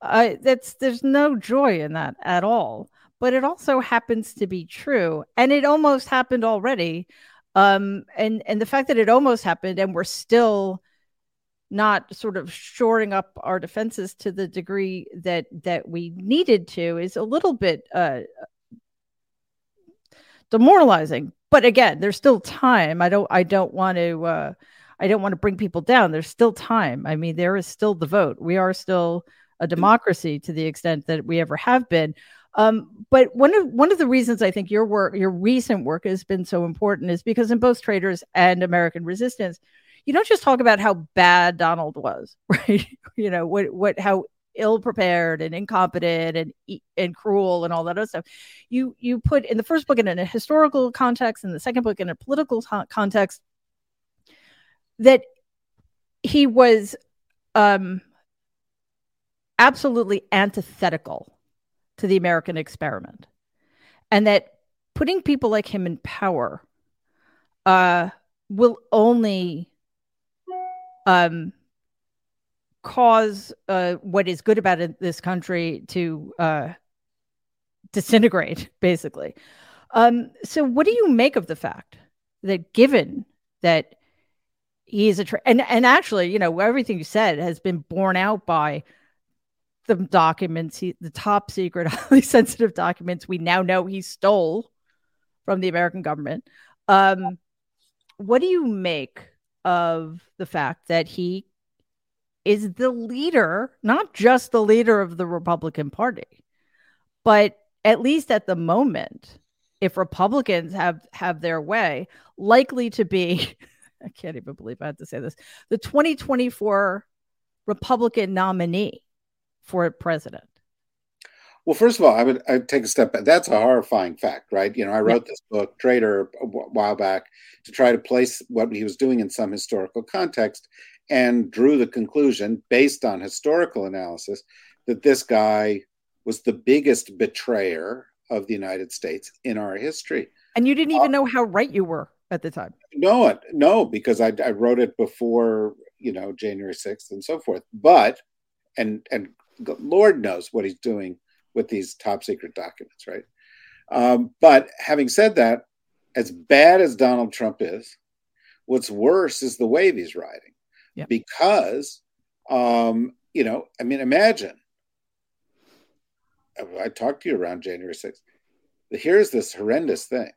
Uh, that's there's no joy in that at all but it also happens to be true and it almost happened already um and and the fact that it almost happened and we're still not sort of shoring up our defenses to the degree that that we needed to is a little bit uh demoralizing but again there's still time i don't i don't want to uh I don't want to bring people down. There's still time. I mean, there is still the vote. We are still a democracy to the extent that we ever have been. Um, but one of one of the reasons I think your work, your recent work, has been so important is because in both Traitors and American Resistance, you don't just talk about how bad Donald was, right? you know what what how ill prepared and incompetent and and cruel and all that other stuff. You you put in the first book in a historical context, and the second book in a political context. That he was um, absolutely antithetical to the American experiment, and that putting people like him in power uh, will only um, cause uh, what is good about it, this country to uh, disintegrate, basically. Um, so, what do you make of the fact that, given that he is a tra- and and actually, you know, everything you said has been borne out by the documents, he, the top secret, highly sensitive documents we now know he stole from the American government. Um, what do you make of the fact that he is the leader, not just the leader of the Republican Party, but at least at the moment, if Republicans have have their way, likely to be I can't even believe I had to say this, the 2024 Republican nominee for president. Well, first of all, I would I'd take a step back. That's a horrifying fact, right? You know, I wrote this book, Traitor, a while back to try to place what he was doing in some historical context and drew the conclusion based on historical analysis that this guy was the biggest betrayer of the United States in our history. And you didn't even uh, know how right you were at the time. No, no, because I, I wrote it before, you know, January 6th and so forth. But, and, and Lord knows what he's doing with these top secret documents, right? Um, but having said that, as bad as Donald Trump is, what's worse is the wave he's riding because um, you know, I mean, imagine. I talked to you around January 6th. Here's this horrendous thing.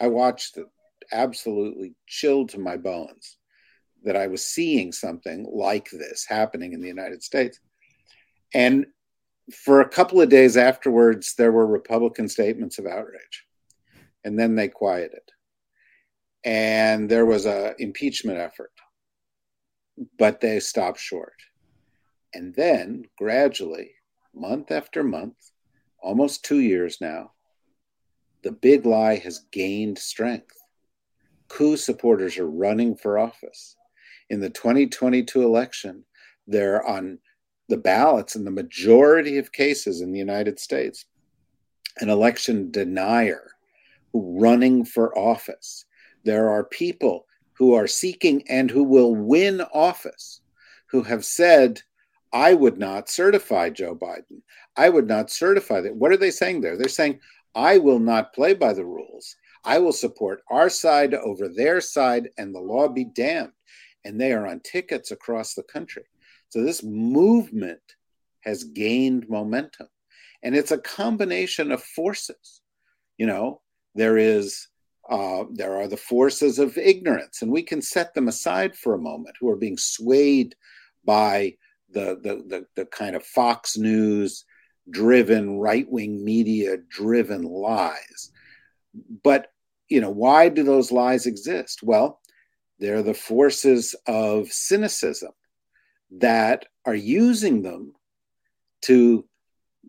I watched it absolutely chilled to my bones that I was seeing something like this happening in the United States. And for a couple of days afterwards, there were Republican statements of outrage. And then they quieted. And there was a impeachment effort but they stopped short. And then gradually, month after month, almost two years now, the big lie has gained strength. Coup supporters are running for office. In the 2022 election, they're on the ballots in the majority of cases in the United States. An election denier running for office. There are people who are seeking and who will win office who have said, I would not certify Joe Biden. I would not certify that. What are they saying there? They're saying, I will not play by the rules. I will support our side over their side and the law be damned. And they are on tickets across the country. So this movement has gained momentum. And it's a combination of forces. You know, there is uh, there are the forces of ignorance, and we can set them aside for a moment, who are being swayed by the, the, the, the kind of Fox News driven, right wing media driven lies. But, you know, why do those lies exist? Well, they're the forces of cynicism that are using them to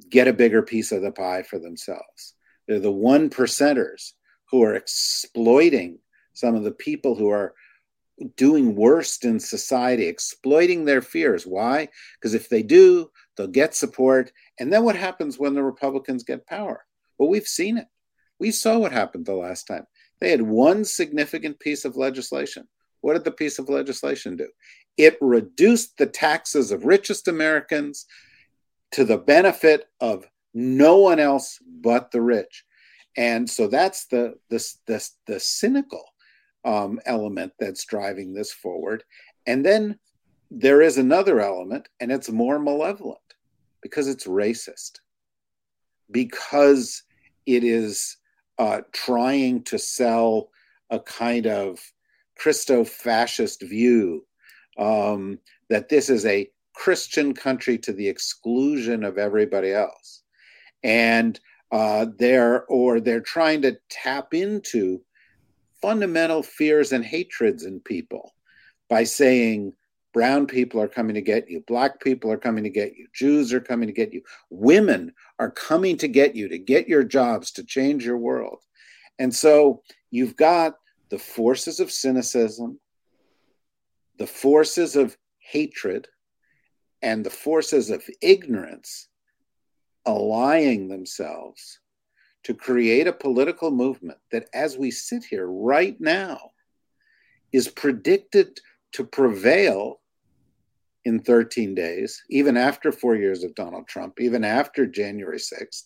get a bigger piece of the pie for themselves. They're the one percenters who are exploiting some of the people who are doing worst in society, exploiting their fears. Why? Because if they do, they'll get support. And then what happens when the Republicans get power? Well, we've seen it. We saw what happened the last time. They had one significant piece of legislation. What did the piece of legislation do? It reduced the taxes of richest Americans to the benefit of no one else but the rich. And so that's the the the, the cynical um, element that's driving this forward. And then there is another element and it's more malevolent because it's racist because it is uh, trying to sell a kind of Christo fascist view um, that this is a Christian country to the exclusion of everybody else. And uh, they're or they're trying to tap into fundamental fears and hatreds in people by saying brown people are coming to get you black people are coming to get you jews are coming to get you women are coming to get you to get your jobs to change your world and so you've got the forces of cynicism the forces of hatred and the forces of ignorance allying themselves to create a political movement that, as we sit here right now, is predicted to prevail in 13 days, even after four years of Donald Trump, even after January 6th,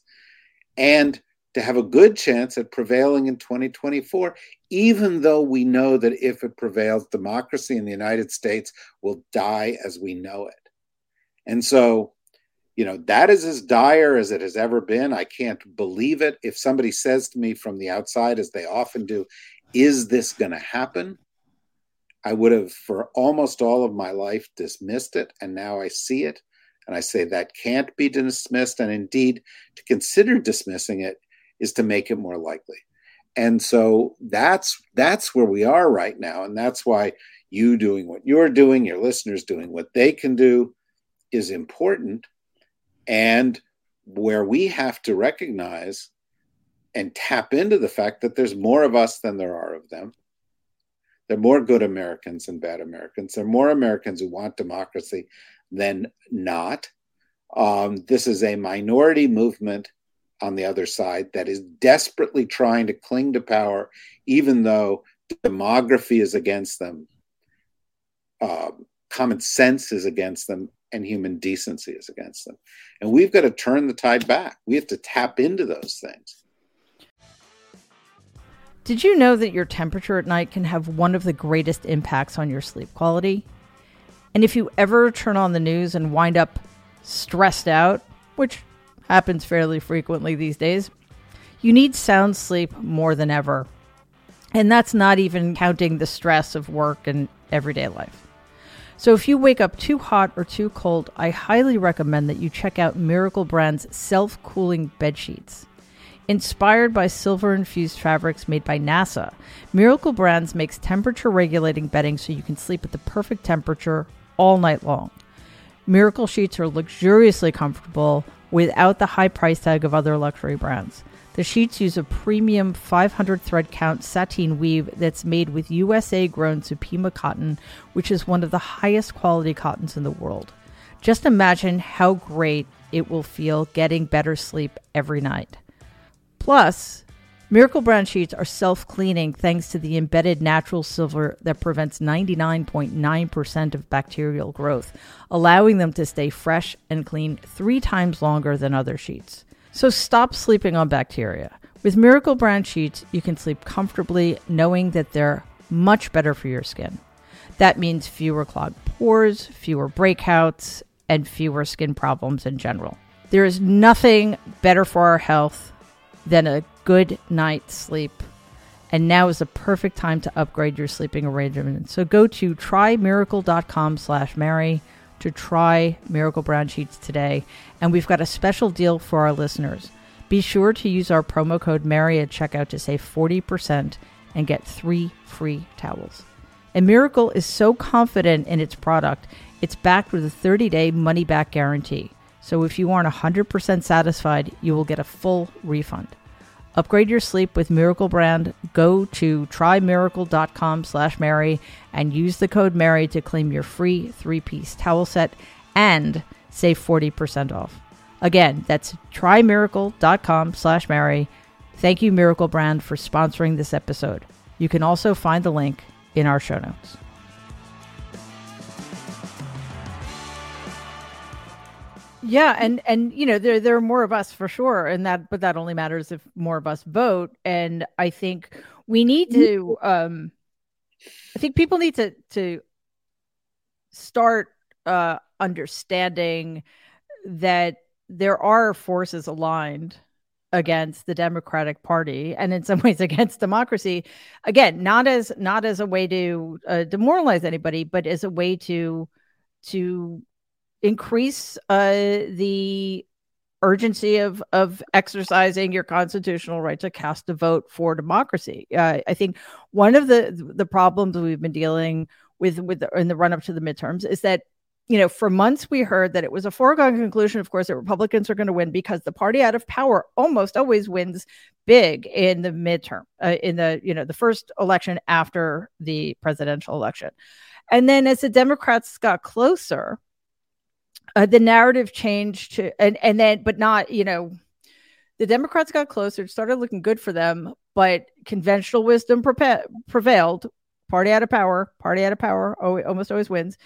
and to have a good chance at prevailing in 2024, even though we know that if it prevails, democracy in the United States will die as we know it. And so, you know, that is as dire as it has ever been. I can't believe it. If somebody says to me from the outside, as they often do, is this going to happen? I would have, for almost all of my life, dismissed it. And now I see it. And I say that can't be dismissed. And indeed, to consider dismissing it is to make it more likely. And so that's that's where we are right now. And that's why you doing what you're doing, your listeners doing what they can do is important and where we have to recognize and tap into the fact that there's more of us than there are of them. There are more good Americans than bad Americans. There are more Americans who want democracy than not. Um, this is a minority movement on the other side that is desperately trying to cling to power, even though demography is against them, uh, common sense is against them, and human decency is against them. And we've got to turn the tide back. We have to tap into those things. Did you know that your temperature at night can have one of the greatest impacts on your sleep quality? And if you ever turn on the news and wind up stressed out, which happens fairly frequently these days, you need sound sleep more than ever. And that's not even counting the stress of work and everyday life. So if you wake up too hot or too cold, I highly recommend that you check out Miracle Brand's self cooling bed sheets. Inspired by silver infused fabrics made by NASA, Miracle Brands makes temperature regulating bedding so you can sleep at the perfect temperature all night long. Miracle sheets are luxuriously comfortable without the high price tag of other luxury brands. The sheets use a premium 500 thread count sateen weave that's made with USA grown Supima cotton, which is one of the highest quality cottons in the world. Just imagine how great it will feel getting better sleep every night. Plus, Miracle Brand sheets are self cleaning thanks to the embedded natural silver that prevents 99.9% of bacterial growth, allowing them to stay fresh and clean three times longer than other sheets. So stop sleeping on bacteria. With Miracle Brand sheets, you can sleep comfortably knowing that they're much better for your skin. That means fewer clogged pores, fewer breakouts, and fewer skin problems in general. There is nothing better for our health than a good night's sleep. And now is the perfect time to upgrade your sleeping arrangement. So go to trymiracle.com slash Mary to try Miracle Brand Sheets today. And we've got a special deal for our listeners. Be sure to use our promo code Mary at checkout to save 40% and get three free towels. And Miracle is so confident in its product, it's backed with a 30 day money back guarantee. So if you aren't 100% satisfied, you will get a full refund. Upgrade your sleep with Miracle Brand. Go to trymiracle.com slash Mary and use the code Mary to claim your free three-piece towel set and save 40% off. Again, that's trymiracle.com slash Mary. Thank you, Miracle Brand, for sponsoring this episode. You can also find the link in our show notes. Yeah, and and you know there there are more of us for sure, and that but that only matters if more of us vote. And I think we need to. um I think people need to to start uh understanding that there are forces aligned against the Democratic Party and in some ways against democracy. Again, not as not as a way to uh, demoralize anybody, but as a way to to increase uh, the urgency of of exercising your constitutional right to cast a vote for democracy. Uh, I think one of the the problems we've been dealing with with in the run up to the midterms is that you know for months we heard that it was a foregone conclusion of course that republicans are going to win because the party out of power almost always wins big in the midterm uh, in the you know the first election after the presidential election and then as the democrats got closer uh, the narrative changed to and and then but not you know the democrats got closer it started looking good for them but conventional wisdom prepa- prevailed. Party out of power party out of power almost always wins.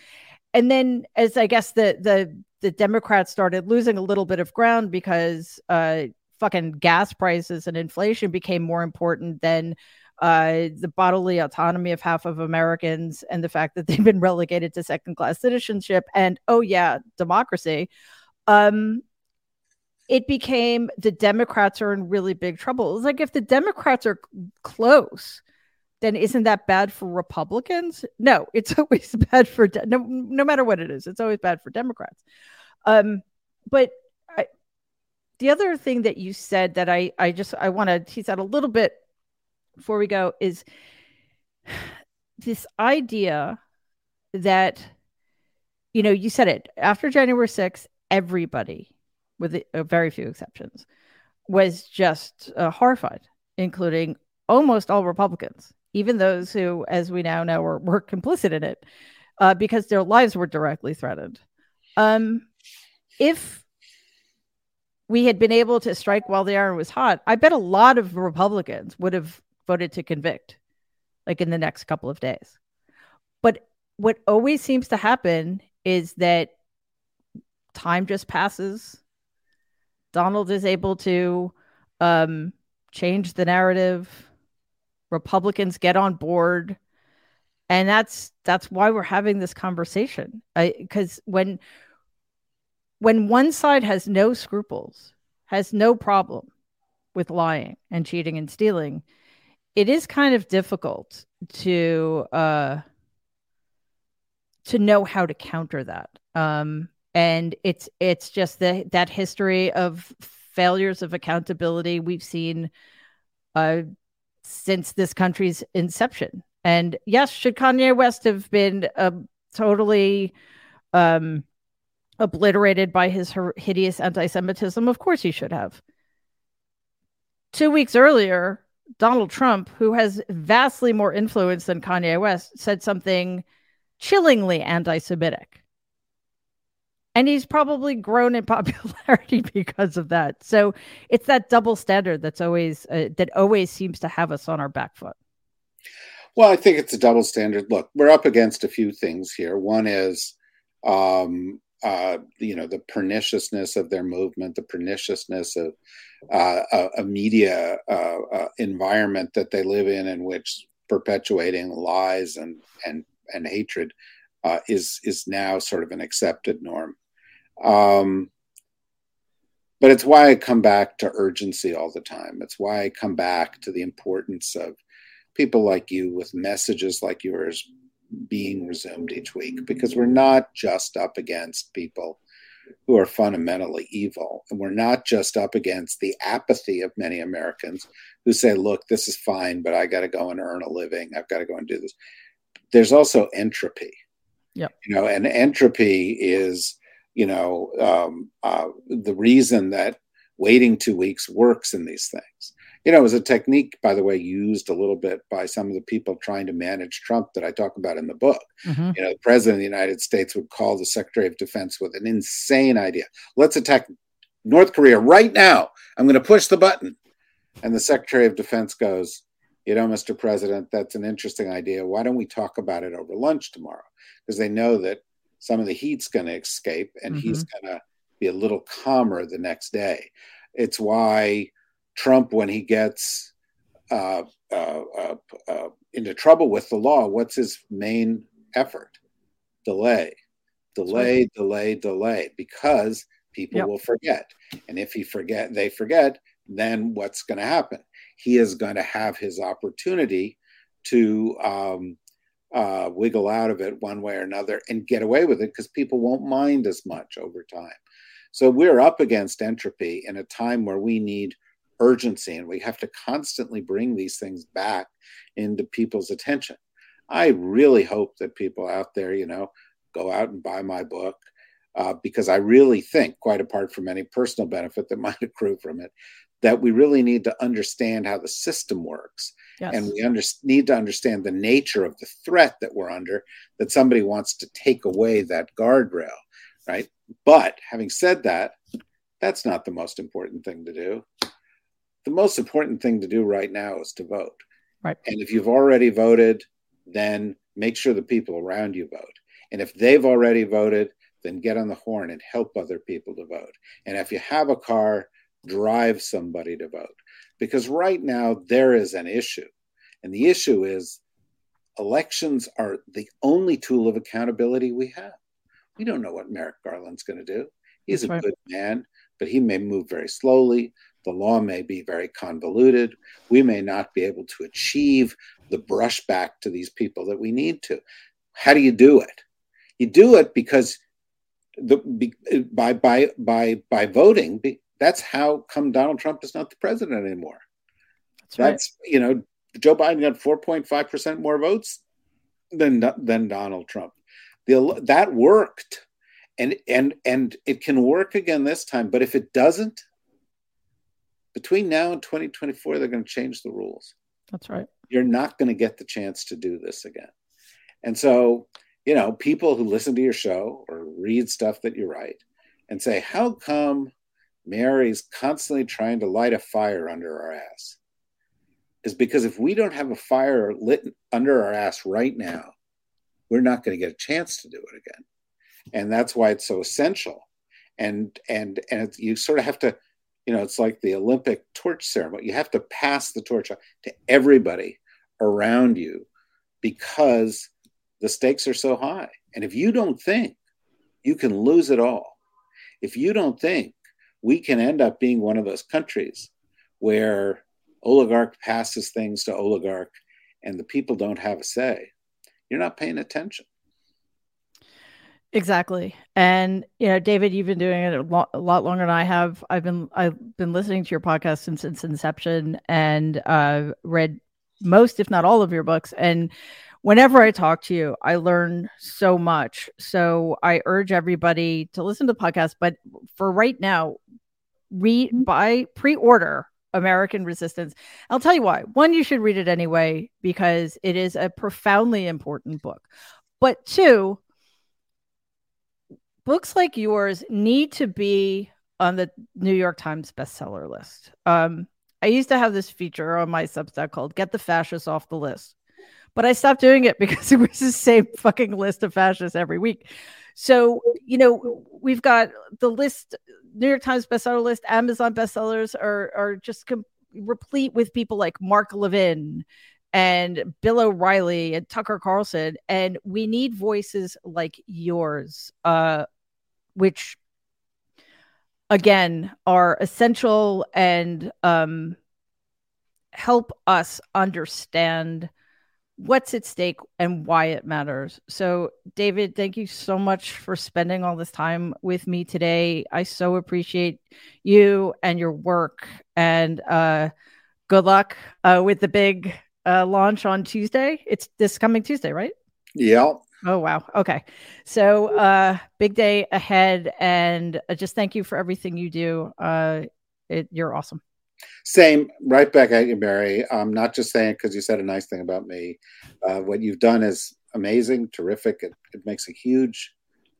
And then as i guess the the the democrats started losing a little bit of ground because uh fucking gas prices and inflation became more important than uh, the bodily autonomy of half of Americans and the fact that they've been relegated to second class citizenship and, oh, yeah, democracy. Um, it became the Democrats are in really big trouble. It's like if the Democrats are close, then isn't that bad for Republicans? No, it's always bad for de- no, no matter what it is. It's always bad for Democrats. Um, but I, the other thing that you said that I I just I want to tease out a little bit before we go is this idea that you know you said it after January 6th everybody with a, very few exceptions was just uh, horrified including almost all Republicans even those who as we now know were, were complicit in it uh, because their lives were directly threatened. Um, if we had been able to strike while the iron was hot, I bet a lot of Republicans would have voted to convict like in the next couple of days. But what always seems to happen is that time just passes. Donald is able to um, change the narrative. Republicans get on board, and that's that's why we're having this conversation. Because when when one side has no scruples, has no problem with lying and cheating and stealing, it is kind of difficult to uh to know how to counter that. Um and it's it's just the that history of failures of accountability we've seen uh since this country's inception. And yes should kanye west have been uh, totally um obliterated by his hideous anti-semitism? Of course he should have. Two weeks earlier Donald Trump, who has vastly more influence than Kanye West, said something chillingly anti Semitic. And he's probably grown in popularity because of that. So it's that double standard that's always uh, that always seems to have us on our back foot. Well, I think it's a double standard. Look, we're up against a few things here. One is um, uh, you know the perniciousness of their movement, the perniciousness of a, a, media uh, uh, environment that they live in, in which perpetuating lies and and and hatred uh, is is now sort of an accepted norm. Um, but it's why I come back to urgency all the time. It's why I come back to the importance of people like you with messages like yours being resumed each week because we're not just up against people who are fundamentally evil. And we're not just up against the apathy of many Americans who say, look, this is fine, but I got to go and earn a living. I've got to go and do this. There's also entropy. Yeah. You know, and entropy is, you know, um, uh, the reason that waiting two weeks works in these things you know, it was a technique, by the way, used a little bit by some of the people trying to manage Trump that I talk about in the book. Mm-hmm. You know, the president of the United States would call the Secretary of Defense with an insane idea. Let's attack North Korea right now. I'm going to push the button. And the Secretary of Defense goes, you know, Mr. President, that's an interesting idea. Why don't we talk about it over lunch tomorrow? Because they know that some of the heat's going to escape and mm-hmm. he's going to be a little calmer the next day. It's why Trump, when he gets uh, uh, uh, uh, into trouble with the law, what's his main effort? Delay, delay, right. delay, delay, because people yep. will forget. And if he forget, they forget, then what's going to happen? He is going to have his opportunity to um, uh, wiggle out of it one way or another and get away with it because people won't mind as much over time. So we're up against entropy in a time where we need urgency and we have to constantly bring these things back into people's attention. I really hope that people out there, you know, go out and buy my book uh, because I really think, quite apart from any personal benefit that might accrue from it, that we really need to understand how the system works. Yes. And we under- need to understand the nature of the threat that we're under, that somebody wants to take away that guardrail, right? But having said that, that's not the most important thing to do. The most important thing to do right now is to vote. Right. And if you've already voted, then make sure the people around you vote. And if they've already voted, then get on the horn and help other people to vote. And if you have a car, drive somebody to vote. Because right now there is an issue. And the issue is elections are the only tool of accountability we have. We don't know what Merrick Garland's going to do. He's That's a right. good man, but he may move very slowly. The law may be very convoluted. We may not be able to achieve the brushback to these people that we need to. How do you do it? You do it because the by by by by voting. That's how come Donald Trump is not the president anymore. That's, That's right. you know Joe Biden got 4.5 percent more votes than than Donald Trump. The, that worked, and and and it can work again this time. But if it doesn't, between now and 2024, they're going to change the rules. That's right. You're not going to get the chance to do this again. And so you know, people who listen to your show or read stuff that you write and say, How come Mary's constantly trying to light a fire under our ass? Is because if we don't have a fire lit under our ass right now, we're not going to get a chance to do it again. And that's why it's so essential. And and and you sort of have to, you know, it's like the Olympic torch ceremony. You have to pass the torch to everybody around you because the stakes are so high. And if you don't think you can lose it all, if you don't think we can end up being one of those countries where oligarch passes things to oligarch and the people don't have a say, you're not paying attention. Exactly. And you know, David, you've been doing it a lot, a lot, longer than I have. I've been I've been listening to your podcast since its inception and uh, read most, if not all, of your books. And whenever I talk to you, I learn so much. So I urge everybody to listen to the podcast. But for right now, read mm-hmm. buy pre-order American Resistance. I'll tell you why. One, you should read it anyway because it is a profoundly important book. But two, books like yours need to be on the New York Times bestseller list. Um, I used to have this feature on my Substack called "Get the Fascists Off the List." but I stopped doing it because it was the same fucking list of fascists every week. So, you know, we've got the list, New York Times bestseller list, Amazon bestsellers are, are just com- replete with people like Mark Levin and Bill O'Reilly and Tucker Carlson. And we need voices like yours, uh, which again are essential and um, help us understand what's at stake and why it matters. So, David, thank you so much for spending all this time with me today. I so appreciate you and your work. And uh, good luck uh, with the big uh, launch on Tuesday. It's this coming Tuesday, right? Yeah. Oh wow. Okay. So uh big day ahead and uh, just thank you for everything you do. Uh it, you're awesome. Same, right back at you, Mary. I'm not just saying because you said a nice thing about me. Uh, what you've done is amazing, terrific. It, it makes a huge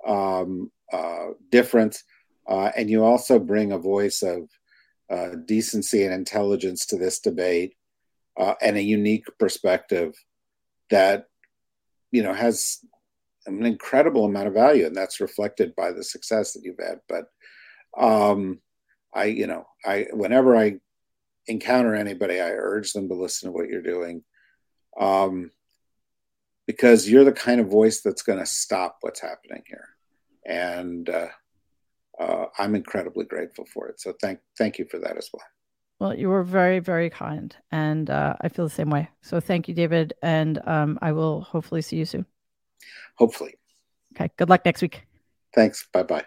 um, uh, difference. Uh, and you also bring a voice of uh, decency and intelligence to this debate uh, and a unique perspective that, you know, has an incredible amount of value. And that's reflected by the success that you've had. But um, I, you know, I, whenever I encounter anybody, I urge them to listen to what you're doing. Um, because you're the kind of voice that's going to stop what's happening here. And uh, uh, I'm incredibly grateful for it. So thank, thank you for that as well. Well, you were very, very kind, and uh, I feel the same way. So thank you, David, and um, I will hopefully see you soon. Hopefully. Okay. Good luck next week. Thanks. Bye bye.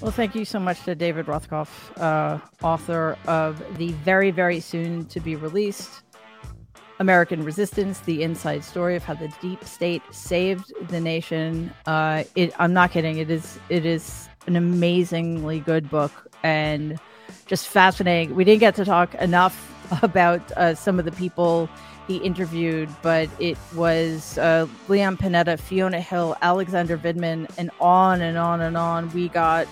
Well, thank you so much to David Rothkopf, uh, author of the very, very soon to be released American Resistance: The Inside Story of How the Deep State Saved the Nation. Uh, it, I'm not kidding. It is. It is an amazingly good book and just fascinating. We didn't get to talk enough about uh, some of the people he interviewed, but it was uh, Leon Panetta, Fiona Hill, Alexander Vindman, and on and on and on. We got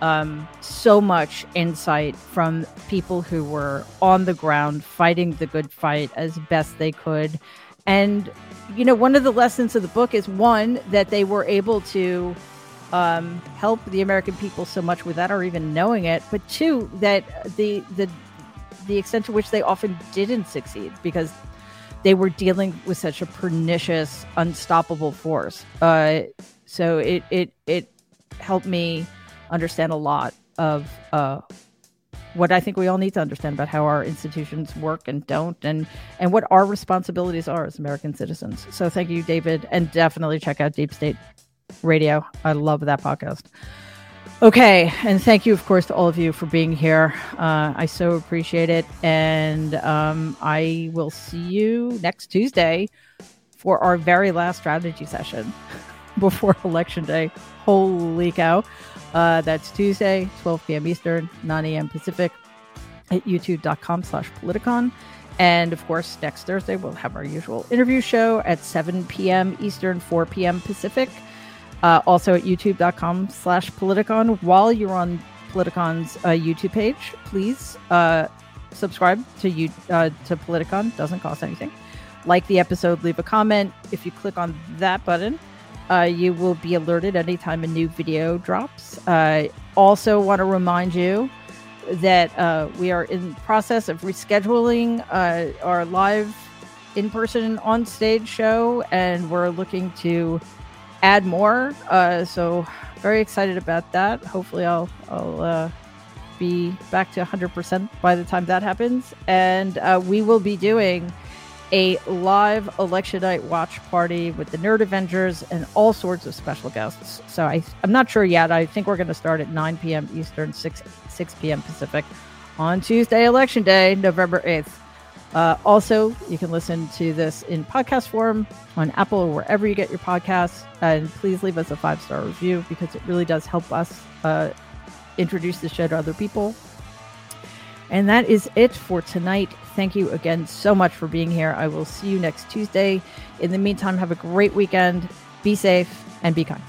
um, so much insight from people who were on the ground fighting the good fight as best they could. And, you know, one of the lessons of the book is one, that they were able to um, help the American people so much without our even knowing it, but two, that the, the, the extent to which they often didn't succeed because they were dealing with such a pernicious, unstoppable force. Uh, so it, it, it helped me understand a lot of uh, what I think we all need to understand about how our institutions work and don't, and and what our responsibilities are as American citizens. So thank you, David, and definitely check out Deep State Radio. I love that podcast. Okay, and thank you, of course, to all of you for being here. Uh, I so appreciate it, and um, I will see you next Tuesday for our very last strategy session before Election Day. Holy cow! Uh, that's Tuesday, 12 p.m. Eastern, 9 a.m. Pacific at youtube.com slash politicon. And of course, next Thursday, we'll have our usual interview show at 7 p.m. Eastern, 4 p.m. Pacific. Uh, also at youtube.com slash politicon. While you're on Politicon's uh, YouTube page, please uh, subscribe to you uh, to Politicon. Doesn't cost anything. Like the episode, leave a comment. If you click on that button, uh, you will be alerted anytime a new video drops. Uh, also, want to remind you that uh, we are in the process of rescheduling uh, our live in-person on-stage show, and we're looking to add more. Uh, so, very excited about that. Hopefully, I'll I'll uh, be back to 100% by the time that happens, and we will be doing a live election night watch party with the Nerd Avengers and all sorts of special guests. So I, I'm not sure yet. I think we're going to start at 9 p.m. Eastern, 6 6 p.m. Pacific on Tuesday, Election Day, November 8th. Uh, also, you can listen to this in podcast form on Apple or wherever you get your podcasts. And please leave us a five star review because it really does help us uh, introduce the show to other people. And that is it for tonight. Thank you again so much for being here. I will see you next Tuesday. In the meantime, have a great weekend. Be safe and be kind.